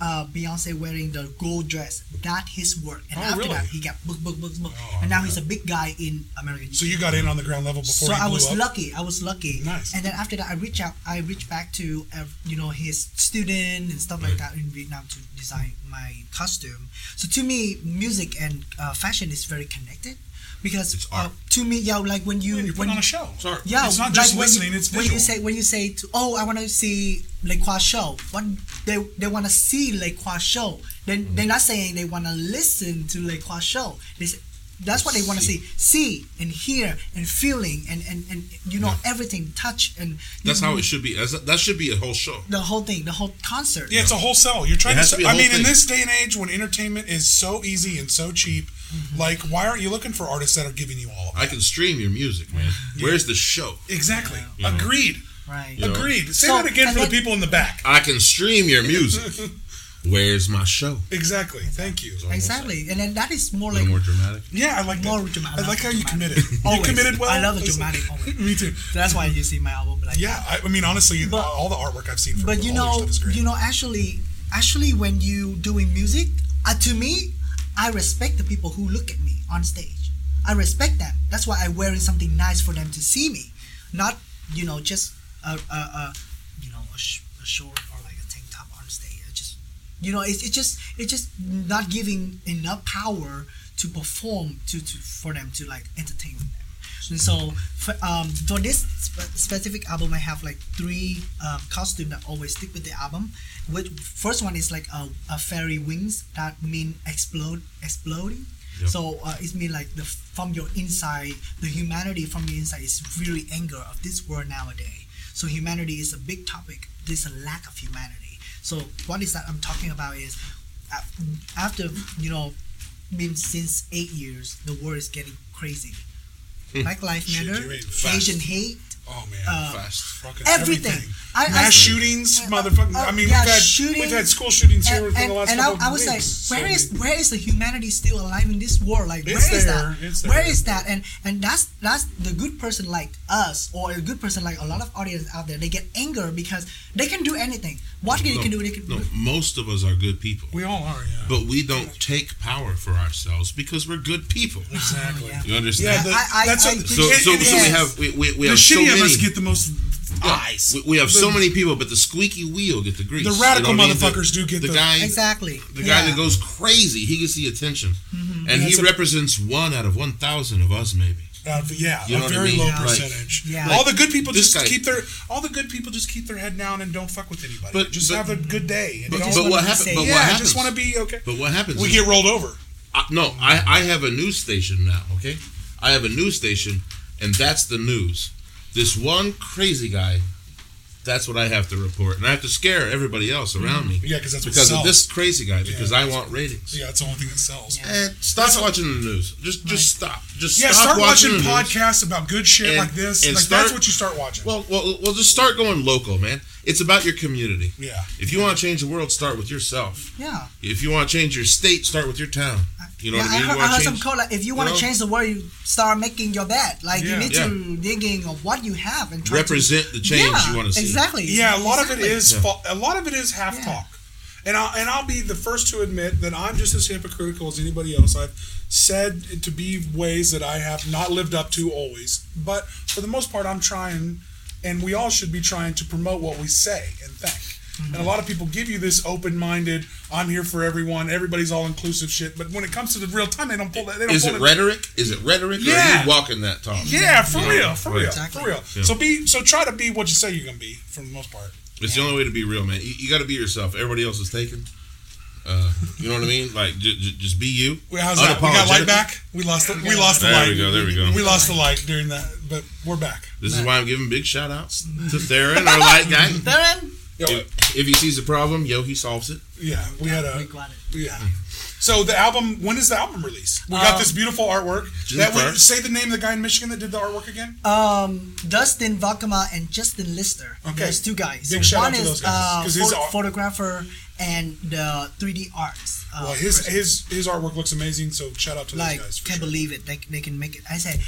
Uh, Beyonce wearing the gold dress, that his work, and Oh, after really? that he got book, book, book, book, Oh, and now he's a big guy in American. So you got in on the ground level before So I was up. lucky. I was lucky. Nice. And then after that, I reach out. I reach back to uh, you know his student and stuff like that in Vietnam to design my costume. So to me, music and uh, fashion is very connected because uh, to me, yeah, like when you you're when on a show. Sorry. yeah, It's not like just when listening, you, it's when you say when you say to oh I want to see Lê Khoa show. What they they want to see Lê Khoa show. Then Mm-hmm. they're not saying they want to listen to Lê Khoa show. They say, that's what they want to see, see and hear and feeling and and, and you know everything, touch and That's you- how it should be. That's, that should be a whole show. the whole thing, the whole concert. Yeah, it's a whole sell. You're trying It to. has to Sell, be a I whole mean, in this day and age, when entertainment is so easy and so cheap, Mm-hmm. like, why aren't you looking for artists that are giving you all of I can stream your music, man. Where's the show? Exactly. Yeah. Agreed. right. Yeah. know. Agreed. Say So, that again and for the people in the back. I can stream your music. (laughs) Where's my show? Exactly. Thank you. Exactly, and then that is more like more dramatic. Yeah, I like that. More dramatic. I like how you Dramatic. committed. You committed well. I love the dramatic. Always. (laughs) Me too. That's why you see my album like Yeah, I, I mean, honestly, But- all the artwork I've seen for but you all your know stuff is great. you know actually actually when you doing music uh, to me i respect the people who look at me on stage i respect them that's why i'm wearing something nice for them to see me not you know just a, a, a you know a, sh- a short you know it's, it's just it's just not giving enough power to perform to, to for them to like entertain them and so for, um, for this spe- specific album, I have like three um, costumes that always stick with the album. Which first one is like a, a fairy wings that mean explode, exploding. Yep. So uh, it mean like the from your inside, the humanity from the inside is really anger of this world nowadays. So humanity is a big topic. There's a lack of humanity. So what is that I'm talking about is after you know been since eight years, the world is getting crazy. Hmm. Black Lives Shit, Matter, you ain't fast. Asian hate, oh man, uh, Fast. fucking everything. I- I- mass shootings, motherfucking. uh, I mean, yeah, we've had shooting- we've had school shootings here and, within and, the last and I, couple I of would say, weeks. where So- is where is the humanity still alive in this world? Like, It's where is there, that? it's Where there. is that? And and that's that's the good person like us, or a good person like a lot of audience out there. They get anger because they can do anything. What can you can do? They can No, most of us are good people, we all are, yeah. but we don't take power for ourselves because we're good people. Exactly. Yeah. You Yeah, understand? the, I- I- that's I a, so, so, it- so we have we, we, we have so shitty many. of us get the most eyes. we, we have so many people, but the squeaky wheel get the grease. The radical You know what I mean? motherfuckers do get the, the- guy. exactly. The guy Yeah. that goes crazy, he gets the attention, and Yeah, he a- represents one out of one thousand of us, maybe. Uh, yeah, You know a what I very mean? low Yeah. Like- percentage. Yeah. all the good people just guy- keep their all the good people just keep their head down and don't fuck with anybody. But- just but- have a good day. And But, but what be happens? But yeah, what I happens? just want to be okay. But what happens? We get rolled over. I, no, I, I have a news station now, okay? I have a news station, and that's the news. This one crazy guy, that's what I have to report. And I have to scare everybody else mm-hmm. around me Yeah, because that's what because of this crazy guy, because Yeah. I want ratings. Yeah, it's the only thing that sells. Yeah. And stop watching the news. Just just stop. Just Yeah, stop start watching news. podcasts about good shit And- like this. and Like start- that's what you start watching. Well, well, well, just start going local, man. It's about your community. yeah, If you want to change the world, start with yourself. Yeah. If you want to change your state, start with your town. You know yeah, what I mean? I heard, I heard to some change. quote like if you want know? to change the world, you start making your bed. Like Yeah. you need Yeah. to digging of what you have and try Represent to, the change yeah, you want to see. Exactly. yeah. A lot of it exactly. is Yeah. a lot of it is half Yeah. talk, and I'll and I'll be the first to admit that I'm just as hypocritical as anybody else. I've said to be ways that I have not lived up to always, but for the most part, I'm trying, and we all should be trying to promote what we say and think. And a lot of people give you this open-minded, "I'm here for everyone, everybody's all-inclusive" shit. But when it comes to the real time, they don't pull that. They don't Is pull it rhetoric? Is it rhetoric? Or are Yeah. you walking that talk? Yeah, for Yeah. real, for Right. real, Exactly. for real. Yeah. So be so try to be what you say you're gonna be for the most part. It's the only way to be real, man. You, you got to be yourself. Everybody else is taken. Uh, you know what I mean? Like, j- j- just be you. Wait, how's that? We got light back. We lost the we lost the There light. we go, there we go. We lost the light during that, but we're back. This is why I'm giving big shout outs to Theron, our light guy. Theron, Yo, If, if he sees a problem, yo, he solves it. yeah, we had a we got it. yeah. So the album, when is the album release? We got Um, this beautiful artwork. That we, say the name of the guy in Michigan that did the artwork again. Um, Dustin Vakama and Justin Lister. Okay. There's two guys. Big shout out to is those guys, uh, 'cause his pho- art- photographer and the 3D arts. Uh, Well, his person. his his artwork looks amazing. So shout out to like those guys. For can't sure. believe it. They, they can make it. I say,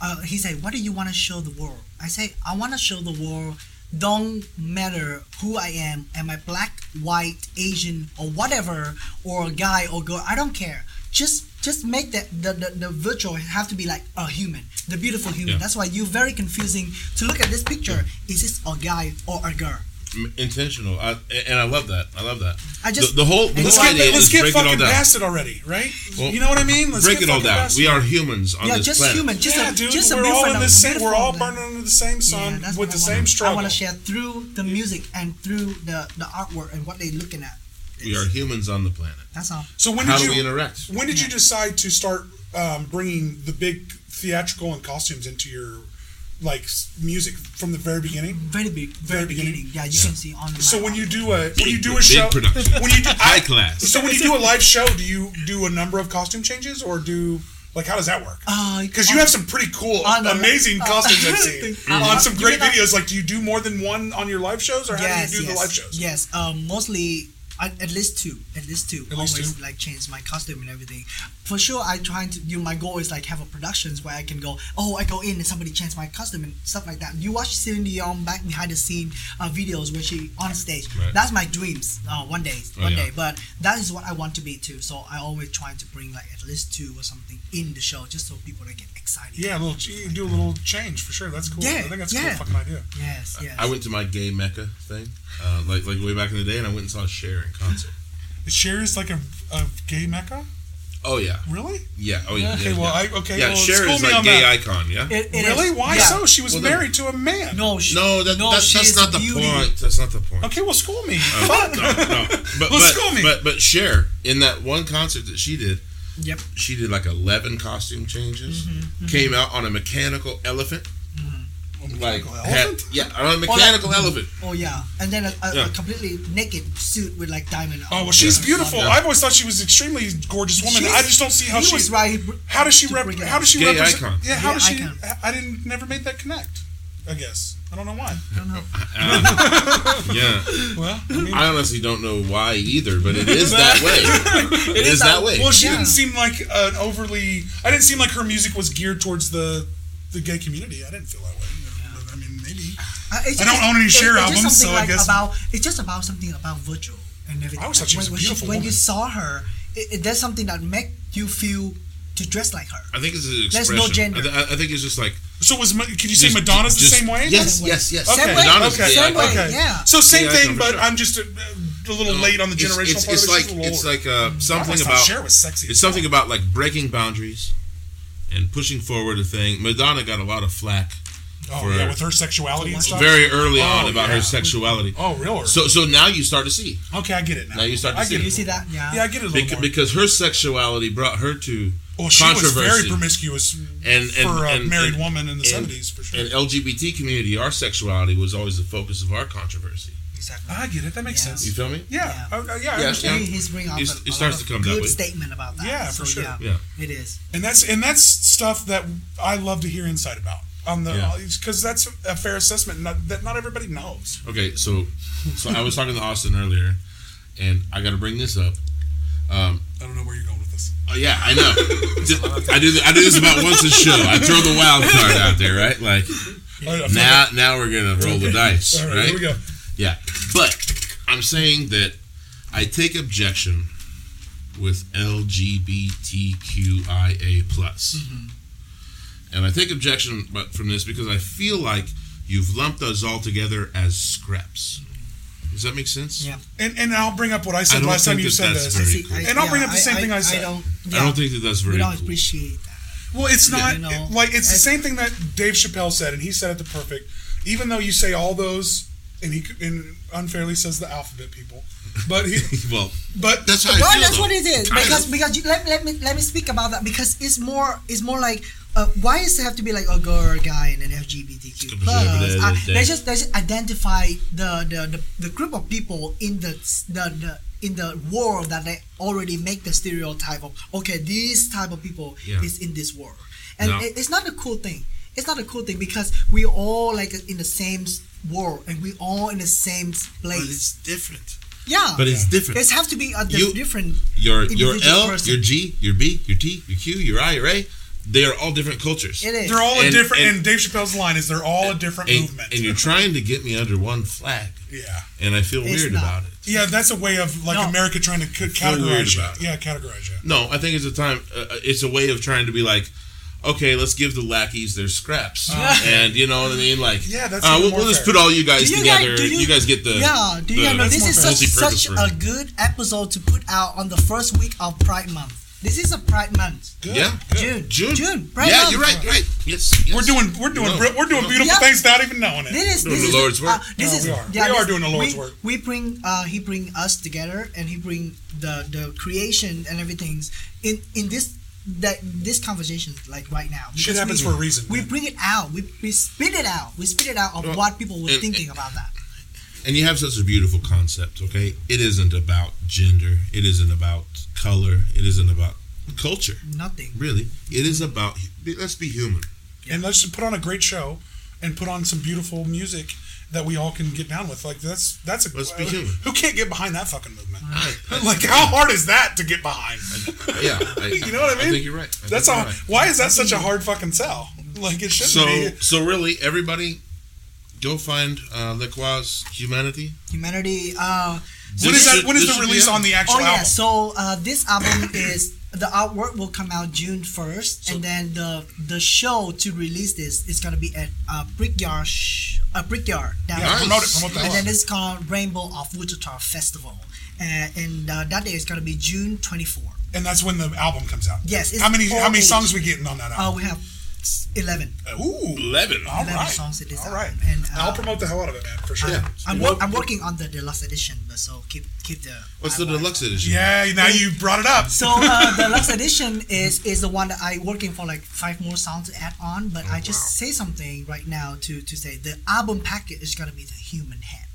uh, he said, what do you want to show the world? I say, I want to show the world. Don't matter who I am. Am I black, white, Asian, or whatever, or a guy or girl? I don't care. Just just make that the, the, the virtual have to be like a human, the beautiful human. Yeah. That's why you're very confusing to look at this picture. Is this a guy or a girl? M- Intentional. I, and I love that. I love that. I just the, the whole, the Let's whole get idea let's is get break it fucking down. past it already, right? Well, you know what I mean? Let's break get it all down. We are humans on yeah, this just planet. human. Just yeah, a dude, just a we're all beautiful, in the same. We're all beautiful- burning under the same sun that's with the I same wanna- struggle. I want to share through the music and through the the artwork and what they're looking at. We are humans on the planet. That's all. So when How did do we you interact? when did you decide to start um, bringing the big theatrical and costumes into your like music from the very beginning? Very big, very, Very beginning? beginning. Yeah, you can see on. So when you do a when you do a Big show production. when you do (laughs) High I- class. So when you do a live show, do you do a number of costume changes or do like how does that work? Uh, Because you have some pretty cool, on the- amazing uh, costumes I've (laughs) seen uh, on some great videos. Like, do you do more than one on your live shows, or how yes, do you do yes, the live shows? Yes, um, mostly at, at least two. At least two. At least Always two? like change my costume and everything. For sure, I trying to. You know, my goal is like have a productions where I can go. Oh, I go in and somebody change my costume and stuff like that. You watch Celine Dion back behind the scene uh, videos where she on stage. Right. That's my dreams. Uh, one day, Oh, one yeah. day. But that is what I want to be too. So I always trying to bring like at least two or something in the show, just so people they get excited. Yeah, a little. You do a little change for sure. That's cool. Yeah, I think that's a yeah. cool fucking idea. Yes, yes. I went to my gay mecca thing, uh, like like way back in the day, and I went and saw Cher in concert. Is Cher is like a, a gay mecca? Oh yeah, Really? yeah. Oh yeah. Okay, yeah, well, yeah. I okay. yeah, well, Cher is me like on gay that. icon. Yeah. It- it Really? is. Why Yeah. so? She was Well, then- married to a man. No, she, no, that, no, that she that's not the beauty. point. That's not the point. Okay, well, school me. Uh, Fuck. no, no. (laughs) But, Well, but, school me. but but Cher in that one concert that she did, Yep. she did like eleven costume changes. Mm-hmm, Came out on a mechanical elephant, like Mechanical had- elephant? yeah, on oh, a mechanical elephant. Oh yeah, and then a, a, Yeah. a completely naked suit with like diamond. Oh well, she's beautiful. Yeah. I've always thought she was an extremely gorgeous woman. She's- I just don't see how he she. was right. How does she to rep? bring it How does she Gay represent? icon. Yeah, how Gay does she? icon. I didn't never made that connect. I guess I don't know why. I don't know. (laughs) Uh, yeah, Well, I mean, I honestly don't know why either, but it is that way. (laughs) it is that way. well, she Yeah. didn't seem like an overly. I didn't seem like her music was geared towards the the gay community. I didn't feel that way. I. Uh, it's I don't just- own any it- Cher albums, something so I guess- about it's just about something about Virgil and everything. I always thought she was a when, beautiful when, you saw her, it, it, there's something that make you feel to dress like her. I think it's an expression. There's no gender. I, th- I think it's just like So was Ma- could you say just- Madonna's the same way? Yes, yes, yes. Okay. Same way. Madonna's okay. the Same way, icon. yeah. So same Yeah, thing, but sure. I'm just a, a little late on the It's- generational it's, part it's of like She's it's like uh, something always about Cher was sexy. it's something about like breaking boundaries and pushing forward a thing. Madonna got a lot of flack oh for- yeah, with her sexuality and stuff. very early on Oh, about yeah. her sexuality. Oh really? So so now you start to see okay, I get it now. Now you start to I see get it. it. You see that? Yeah. Yeah, I get it a little Beca- more. because her sexuality brought her to controversy. well, she was very promiscuous And- and- for a and- married and- woman in the '70s for sure. and LGBT community. Our sexuality was always the focus of our controversy. Exactly. I get it. That makes Yeah. sense. You feel me? Yeah, Yeah. uh, uh, yeah, I Yeah, understand. He, he's bringing up It- a, it starts lot to of come that good way. statement about that. Yeah, for So, sure. Yeah, Yeah. it is. and that's and that's stuff that I love to hear insight about on the Yeah. because that's a fair assessment not, that not everybody knows. Okay, so so I was talking to Austin earlier, and I got to bring this up. Um, I don't know where you're going with this. Oh yeah, I know. (laughs) I do. I do this about once a show. I throw the wild card out there, right? Like All right, I feel now, like- now we're gonna roll the dice, All right, right? here we go. Yeah, but I'm saying that I take objection with LGBTQIA plus, and I take objection from this because I feel like you've lumped us all together as scraps. Does that make sense? Yeah. And and I'll bring up what I said I don't last time think you that said that's this. very See, cool. I- And I'll bring up the same thing I said. I don't, I don't think that that's very we don't cool. appreciate that. Well, it's not You know, like it's the same thing that Dave Chappelle said, and he said it the perfect. Even though you say all those, and he and unfairly says the alphabet people, but he, (laughs) well, but that's how I Well, feel. that's though. what it is. Kind Because of. because you, let, let me let me speak about that because it's more it's more like uh, why does it have to be like a girl or a guy and an LGBTQ plus? Uh, let's just let's just identify the, the, the, the group of people in the, the the in the world that they already make the stereotype of okay these type of people Yeah. is in this world and No. it, it's not a cool thing. It's not a cool thing because we all like in the same world and we all in the same place but it's different. yeah, But it's different. There's have to be a You- different. Your your L, person. your G, your B, your T, your Q, your I, your A, they are all different cultures. It is. they're all a different. And, and- Dave Chappelle's line is they're all a different And, movement. and you're trying to get me under one flag, yeah, and I feel It's weird not. about it. yeah, that's a way of like No. America trying to c- feel weird categorize you. it. Yeah, categorize you. No, I think it's a time. Uh, it's a way of trying to be like, okay, let's give the lackeys their scraps, (laughs) and you know what I mean. Like. Yeah, that's uh, we'll, more we'll just put all you guys you together. guys- you, you- guys get the yeah, do you the know this is such, such a good episode to put out on the first week of Pride Month. This is a Pride Month. Good, Yeah. good. June. June. June. Pride yeah, Month. you're right. Right. Yes, yes. We're doing we're doing No, we're doing no. beautiful Yeah. things without even knowing it. This is Doing this the is, Lord's work. Uh, this No, is we are. yeah, We are doing the Lord's we, work. We bring uh, he bring us together, and he bring the the creation and everything in in this that this conversation like right now. Shit Because happens we, for a reason. We man. bring it out. We, we spit it out. We spit it out of Well, what people were and- thinking about that. And you have such a beautiful concept. Okay, it isn't about gender. It isn't about color. It isn't about culture. Nothing. Really, it is about. Let's be human. and let's just put on a great show and put on some beautiful music that we all can get down with. Like that's that's a Let's be human. who can't get behind that fucking movement. (laughs) like how hard is that to get behind? Yeah, I, (laughs) You know what I mean? I think you're right. I That's think you're right. Why is that such a hard fucking sell? Like it shouldn't So, be. so really, everybody, go find uh, Lê Khoa Humanity. Humanity. Uh, When is that? should- When is the release on the actual oh yeah. album? So uh, this album (coughs) is the artwork will come out June first, and then the the show to release this is gonna be at uh, Brickyard, sh- uh, Brickyard. down Yeah, Nice. promote it. Promote the and then out. it's called Rainbow of Wichita Festival, uh, and uh, that day is gonna be June twenty four. and that's when the album comes out. Yes, it's How many? How many age. songs we getting on that Uh, album? we have eleven. Ooh. Eleven. All 11 right. songs it is All out. right. And, uh, I'll promote the hell out of it, man, for sure. Yeah. I'm, Well, wor- I'm working on the deluxe edition, but so keep keep the. What's the deluxe edition? Yeah, now you brought it up. So uh, the deluxe edition is is the one that I working for like five more songs to add on. But I just say something right now to to say the album package is gonna be the human head.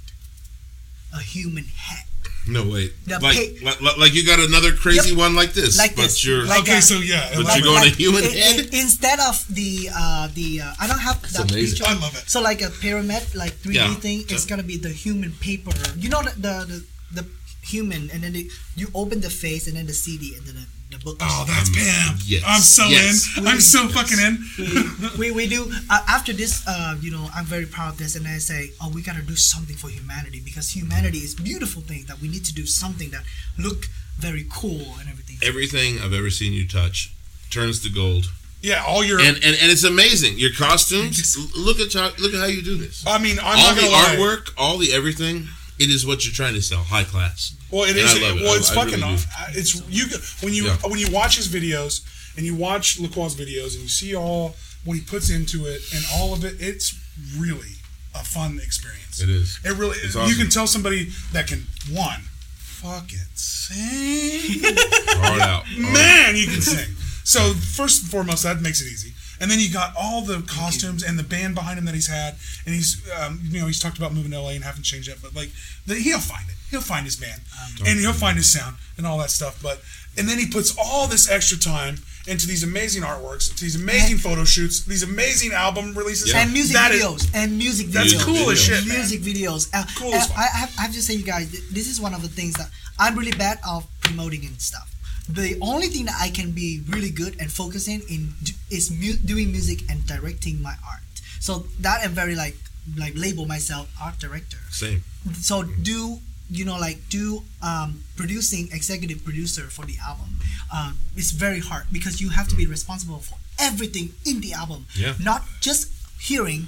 A human head. No wait, The like, pig- like like you got another crazy Yep. one like this, Like but this. you're Like okay, that. so yeah, But I you're going it. to human i- i- head? instead of the uh, the uh, I don't have that amazing. picture. I love it. So like a pyramid, like 3D Yeah. thing, it's gonna be the human paper. You know the the the, the human, and then the, you open the face, and then the CD, and then the, the book. Oh, that's Pam. yes. I'm so Yes. in. I'm so fucking in. we, we do uh, after this uh, you know i'm very proud of this and i say oh we got to do something for humanity because humanity is beautiful thing that we need to do something that look very cool and everything Everything I've ever seen you touch turns to gold, Yeah, all your. and and, and it's amazing. Your costumes. Look at how look at how you do this. I mean, I'm all not the gonna lie. artwork, all the everything. It is what you're trying to sell, high class. Well, it And is. I it. Well, it's I fucking. really do. off. Uh, it's you when you Yeah. when you watch his videos and you watch Lê Khoa's videos and you see all what he puts into it and all of it. It's really a fun experience. It is. It really. It's You awesome. can tell somebody that can one fucking sing. (laughs) Hard out. Man, you can sing. So first and foremost, that makes it easy. And then you got all the costumes and the band behind him that he's had, and he's, um, you know, he's talked about moving to LA and haven't changed that, but like, the, he'll find it. He'll find his band, and he'll find his sound and all that stuff. But and then he puts all this extra time into these amazing artworks, to these amazing photo shoots, these amazing album releases, Yeah. and music That is- videos and music videos That's Music cool as shit, man. music videos uh, Cool and as. I, I, have, I have to say you guys this is one of the things that i'm really bad of promoting and stuff the only thing that i can be really good and focusing in is mu- doing music and directing my art so that i'm very like like label myself art director Same. so do you know like do um, producing executive producer for the album um, it's very hard because you have to be responsible for everything in the album Yeah. not just hearing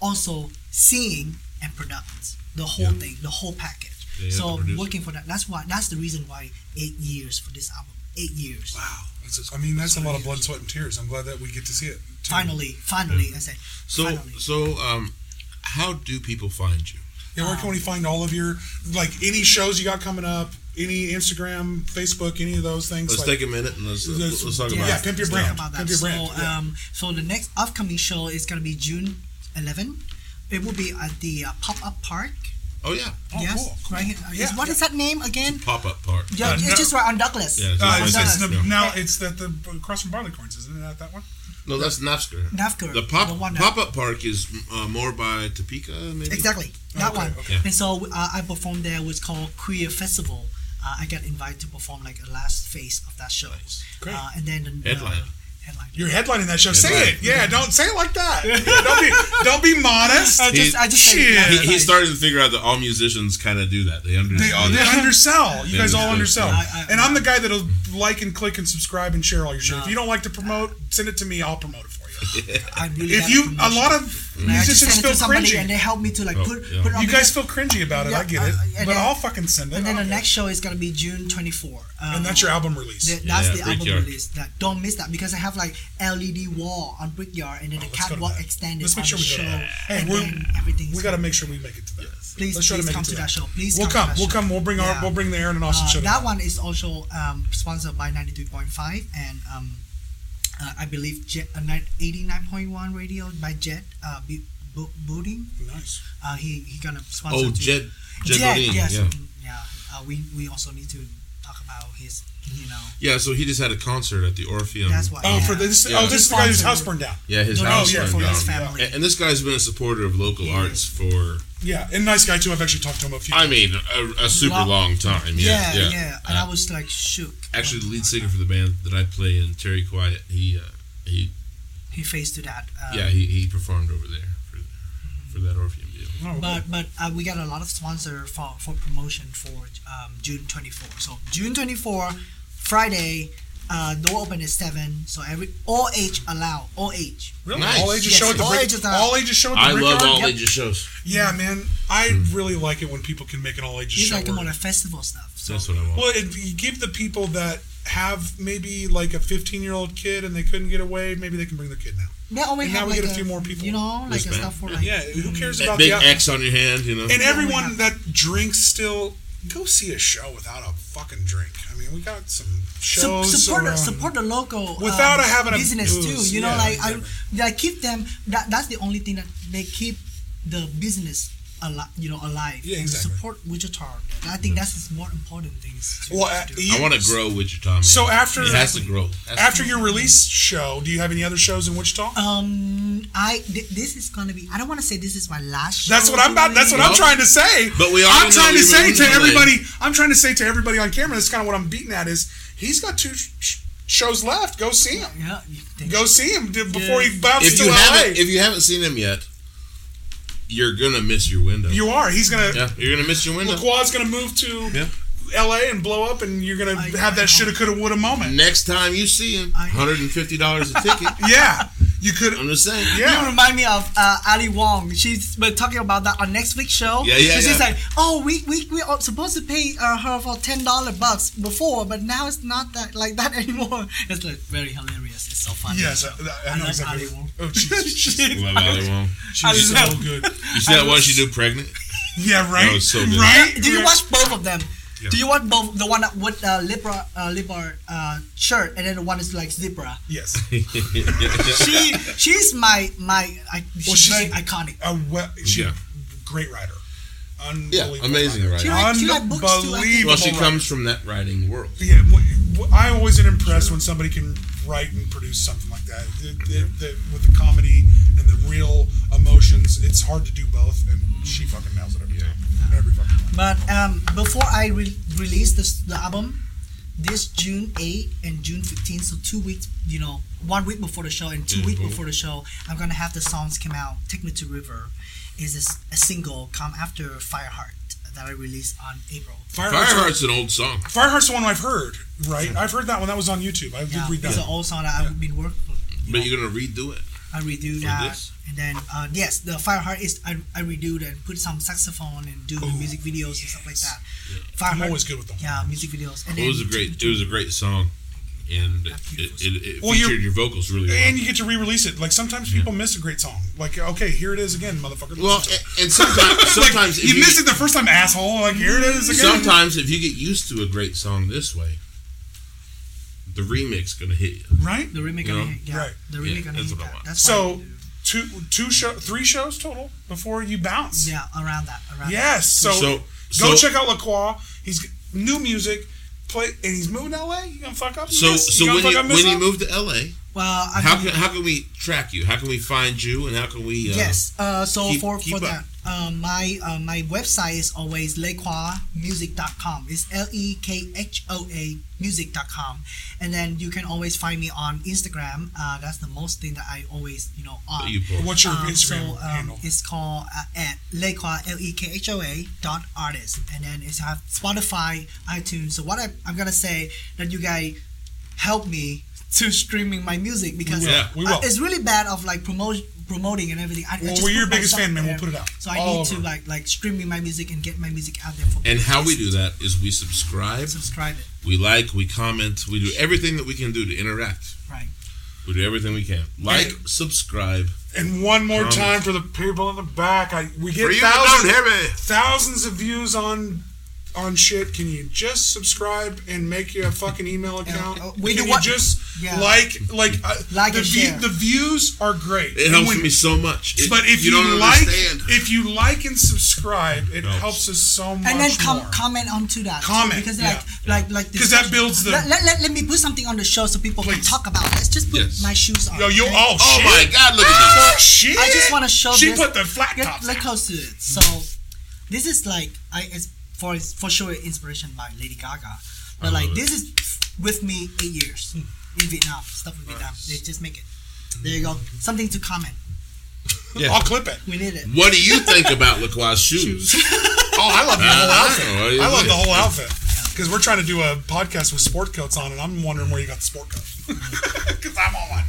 also seeing and production the whole Yeah. thing the whole package Yeah, you have to so working for that that's why that's the reason why eight years for this album eight years Wow. That's just- I mean, that's a lot of blood, sweat, and tears. I'm glad that we get to see it. too. finally finally i say So finally. so um, how do people find you? Yeah, where can we find all of your like any shows you got coming up? Any Instagram, Facebook, any of those things? Let's like, take a minute and let's Let's- let's talk yeah, about yeah, it. pimp your brand. talk about Pimp that. your brand, So, yeah. um, so the next upcoming show is gonna be June 11. It will be at the uh, pop up park. Oh yeah, Oh, yes, cool. right here. Yeah, Is- what is that name again? pop up park. Yeah, Uh, it's no- just right on Douglas. Yeah, it's Uh, just it's, like it's that. the, Yeah. now it's the, the across from Barleycorns, isn't it? That one? No, that's Naftzger. Naftzger, The pop the pop up park is uh, more by Topeka, maybe. Exactly, that Okay, one. okay. And so uh, I performed there. was called Queer Festival. Uh, I got invited to perform like a last phase of that show. Great. Uh, and then the Headline. Headline. You're headlining that show. Say it. Yeah, don't say it like that. Yeah, don't be don't be modest. I just, I just say Shit. last He, night. he's starting to figure out that all musicians kind of do that. They They, understand. they undersell. You They guys all undersell. I- I- and I'm the guy that'll like and click and subscribe and share all your shit. No. If you don't like to promote, send it to me. I'll promote it for you. (laughs) I'm really If bad at you, a lot of And I just musicians feel to somebody and they help me to like Oh, put, yeah. put it on You guys feel cringy about it. Yeah, I get uh, it. and But then- I'll fucking send it. And then I the next show is gonna be June 24. Um, And that's your album release. th- that's Yeah, the album Brickyard. release. That don't miss that because I have like LED wall on Brickyard and then the Oh, let's go to catwalk extended Let's make sure we go show. to that. Hey, and we're- we got to make sure we make it to that. Please, Let's try to please come to to that. that show. Please We'll come. come. To that We'll come. We'll bring our. We'll bring the Aaron and Austin Uh, show. that one is also um, sponsored by 92.5 and um, uh, I believe Jet uh, 89.1 radio by Jet uh, B- Bo- Booding. Nice. Uh, he he gonna sponsor. Oh, too. Jed, Jed, Jet, Beaudoin, yes, yeah. mm, yeah. Uh, we we also need to talk about his, you know. Yeah, so he just had a concert at the Orpheum. That's why. Oh, yeah. for this. Yeah. Oh, this is the guy whose house burned down. Yeah, his Donation house yeah, burned for down. his family. And, and this guy's been a supporter of local He arts is. for, Yeah, and nice guy too. I've actually talked to him a few. I mean, a, a super Long- long time. yeah, Yeah, yeah, yeah. And Uh, I was like shook. actually, the lead singer for the band that I play in, Terry Quiet, he, uh, he, He faced to that. Uh, yeah, he, he performed over there for, for that Orpheum deal. Oh, But but uh, we got a lot of sponsor for for promotion for um, June 24. So June 24, Friday, uh, door open at seven. So every all age allow all age. really? Nice. All ages Yes, show at the all brick. ages are- all ages show at the I love Brickyard? all Yep. ages shows. Yeah, man. I really like it when people can make an all ages It's show. like work. more like festival stuff. So That's what I want. Well, it, you give the people that have maybe like a 15 year old kid and they couldn't get away, maybe they can bring their kid now. they always And now have we like get a few more people. You know, like a Wristband. stuff for like Yeah, who cares That about big the X on your hand, you know. And Yeah, everyone have- that drinks still go see a show without a fucking drink. I mean, we got some Sup- shows support the, around- support the local Without um, having a business booze, too. You know, yeah, like I exactly. like keep them. That that's the only thing that they keep the business alive, you know, alive. Yeah, exactly. Support Wichita. And I think that's the more important things. Well, to uh, I want to grow Wichita, man. So after- it has to grow. Has to After your release show, do you have any other shows in Wichita? Um, I th- this is gonna be. I don't want to say this is my last. Show That's what I'm about. That's what I'm trying to say. but we are. I'm trying to say to to LA. everybody. I'm trying to say to everybody on camera. That's kind of what I'm beating at. Is he's got two sh- shows left? Go see him. Yeah. Go see him before Yeah. he bounces if to LA. if you haven't seen him yet, you're gonna miss your window. you are. He's gonna. yeah, you're gonna miss your window. Lê Khoa's gonna move to Yeah. LA and blow up, and you're gonna I- have that I shoulda, coulda, woulda moment. Next time you see him, hundred and fifty dollars a ticket. (laughs) Yeah, you could. I'm just saying. You remind me of uh, Ali Wong. She's been talking about that on next week's show. Yeah, yeah, And She's yeah. like, "Oh, we we we are supposed to pay uh, her for ten dollar bucks before, but now it's not that like that (laughs) anymore." It's like very hilarious. It's so funny. Yes, I, I know love exactly. Ali Wong. Oh, (laughs) she's, she's, Love Ali Wong. she's so good. You see that one she do pregnant? Yeah, right. That was so good. Right. Do you watch both of them? Yeah. Do you want both? The one with uh, Libra, uh, Libra uh, shirt, and then the one is like zebra. Yes. (laughs) She, she's my my. I, she's, Well, she's- very iconic. A well, she's Yeah. great writer. Yeah, amazing She writer. write- she write too, Unbelievable. Well, she writer. comes from that writing world. Yeah, w- w- I always am impressed when somebody can write and produce something like that. The, the, the, with the comedy and the real emotions, it's hard to do both, and she fucking nails it But um, before I re- release this, the album, this June 8 and June 15, so two weeks, you know, one week before the show and two Yeah, weeks before the show, I'm gonna have the songs come out. Take Me to River is a single come after Fireheart that I released on April. Fireheart's, Fireheart's an old song. Fireheart's the one I've heard, right? I've heard that one. That was on YouTube. I did Yeah, read it's an old song that I've been working. You But know, you're gonna redo it. I redo for that, this? And then uh, yes, the Fireheart is I, I redo and put some saxophone and do the Ooh, music videos and stuff like that. I'm always good with them. yeah, music videos. And It then was a great. It was a great song, and it, it, it, it Well, featured your vocals really well. And you get to re-release it. Like sometimes people miss a great song. Like okay, here it is again, motherfucker. well, Listen to it. and, and sometimes, (laughs) sometimes if you, you missed it the first time, asshole. Like here it is again. Sometimes if you get used to a great song this way, the remix gonna hit you. right? The remake You gonna know? hit, yeah. Right. The remake Yeah, gonna that's hit what I that. want. That's So- why I do. Two, two show, three shows total before you bounce. yeah, around that, around Yes. So, So, go so, check out Lê Khoa. He's new music. Play and he's moving to LA. You gonna fuck up? So, miss? so gonna when fuck you up, when you out? move to LA, that. Well, I how can- can how can we track you? How can we find you? And how can we? Uh, yes. Uh, so keep- for keep for up. that, um, my uh, my website is always lekhoamusic.com. It's L E K H O A music.com, and then you can always find me on Instagram. Uh, that's the most thing that I always you know on. you? What's your Um, Instagram so, um, handle? It's called uh, at Lekhoa L E K H O A dot artist, and then it's have Spotify, iTunes. So what I, I'm gonna say that you guys help me to streaming my music because Yeah. We will. uh, it's really bad of like promote promoting and everything. I, I Well, just we're your biggest fan, man. We'll put it out. So I All need to over. like like streaming my music and get my music out there for And how we do that is we subscribe, Subscribe it, we like, we comment, we do everything that we can do to interact. right? We do everything we can. Like, subscribe. And one more Promise. time for the people in the back. I we get For you that thousands, don't hear me. thousands of views on on shit. Can you just subscribe and make you a fucking email account? uh, we Can do you what- just Yeah. like like uh, Like the and view- share. the views are great. It helps when- me so much. It- But if you, don't like, understand, if you like and subscribe, it Helps. helps us so much and then com- more. comment onto that. too, Comment, because yeah. like like like Because that builds the- Let, let, let, let me put something on the show so people can talk about. it. Let's just put Yes. my shoes on. Yo, you okay? oh, oh shit. my God, look at Oh, this. shit! I just want to show. You. She this. put the flat Get, tops. get out. close to it. So this is like I it's for for sure inspiration by Lady Gaga. But like it. this is with me eight years in Vietnam. Stuff in Vietnam. They just make it. There you go. Something to comment. Yeah. I'll clip it. We need it. What do you think about Lê Khoa's (laughs) shoes? (laughs) Oh, I love the whole Uh, outfit. what I love the whole outfit. Because we're trying to do a podcast with sport coats on, and I'm wondering where you got the sport coat. Because (laughs) I'm on one.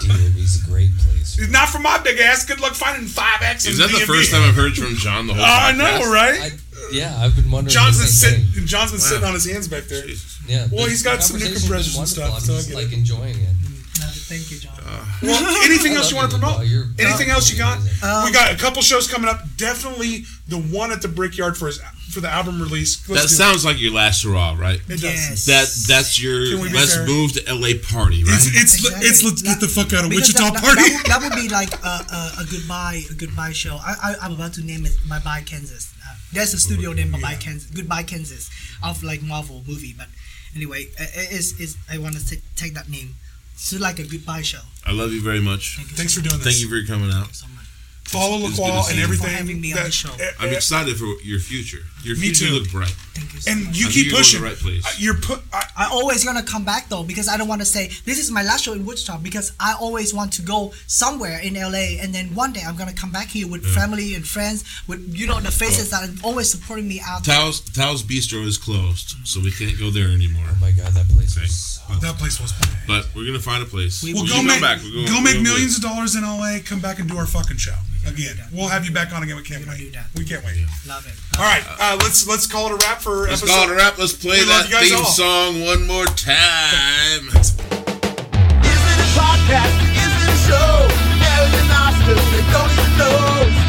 DMV's a great place. Not for my big ass. Good luck finding 5X. Is in that the first time I've heard from John the whole Oh, I know, right? I, yeah, I've been wondering. John's the been sitting. John's been sitting on his hands back there. Jesus. Yeah. Well, he's got some new conversation's been compressors and stuff, I'm so I just like it. enjoying it. No, thank you, John. Well, anything else you love want to promote? You're Anything else you got? Um, we got a couple shows coming up. Definitely the one at the Brickyard for his for the album release. That Let's do sounds like your last hurrah, right? it. It does. Yes. That that's your Can we be let's fair? move to LA party, right? It's it's Exactly. it's let's get the fuck out of Because Wichita that, that- party. That, would, that would be like a, a, a goodbye a goodbye show. I, I I'm about to name it Bye Bye Kansas. Uh, there's a studio named Bye Bye Kansas, Goodbye Kansas, of like Marvel movie. But anyway, uh, it is is I want to take take that name. It's like a goodbye show. I love you very much. Thank you Thanks so for doing this. Thank you for coming out. So much. Follow It's good Lê Khoa and everything. For having me on the show. eh, I'm eh, excited for your future. Your Me future too. look bright. Thank you so And much. you I keep think you're pushing. the right place. You're put. I, I always gonna come back though because I don't want to say this is my last show in Woodstock because I always want to go somewhere in LA and then one day I'm gonna come back here with family and friends with you know the faces that are always supporting me out. there. Tao's Tao's Bistro is closed, so we can't go there anymore. Oh my god, that place Okay. was so that place was bad. But we're gonna find a place. We, will We go should make back. We're going- go we're make going millions of dollars in LA. Come back and do our fucking show can do again. that. We'll have you back on again. We can't We can wait. do that. We can't wait. Love it. All right, uh, let's let's call it a wrap for Let's episode. call it a wrap. Let's play We that theme all. song one more time. Is it a podcast? Is it a show? Gary and Oscar, they don't you know?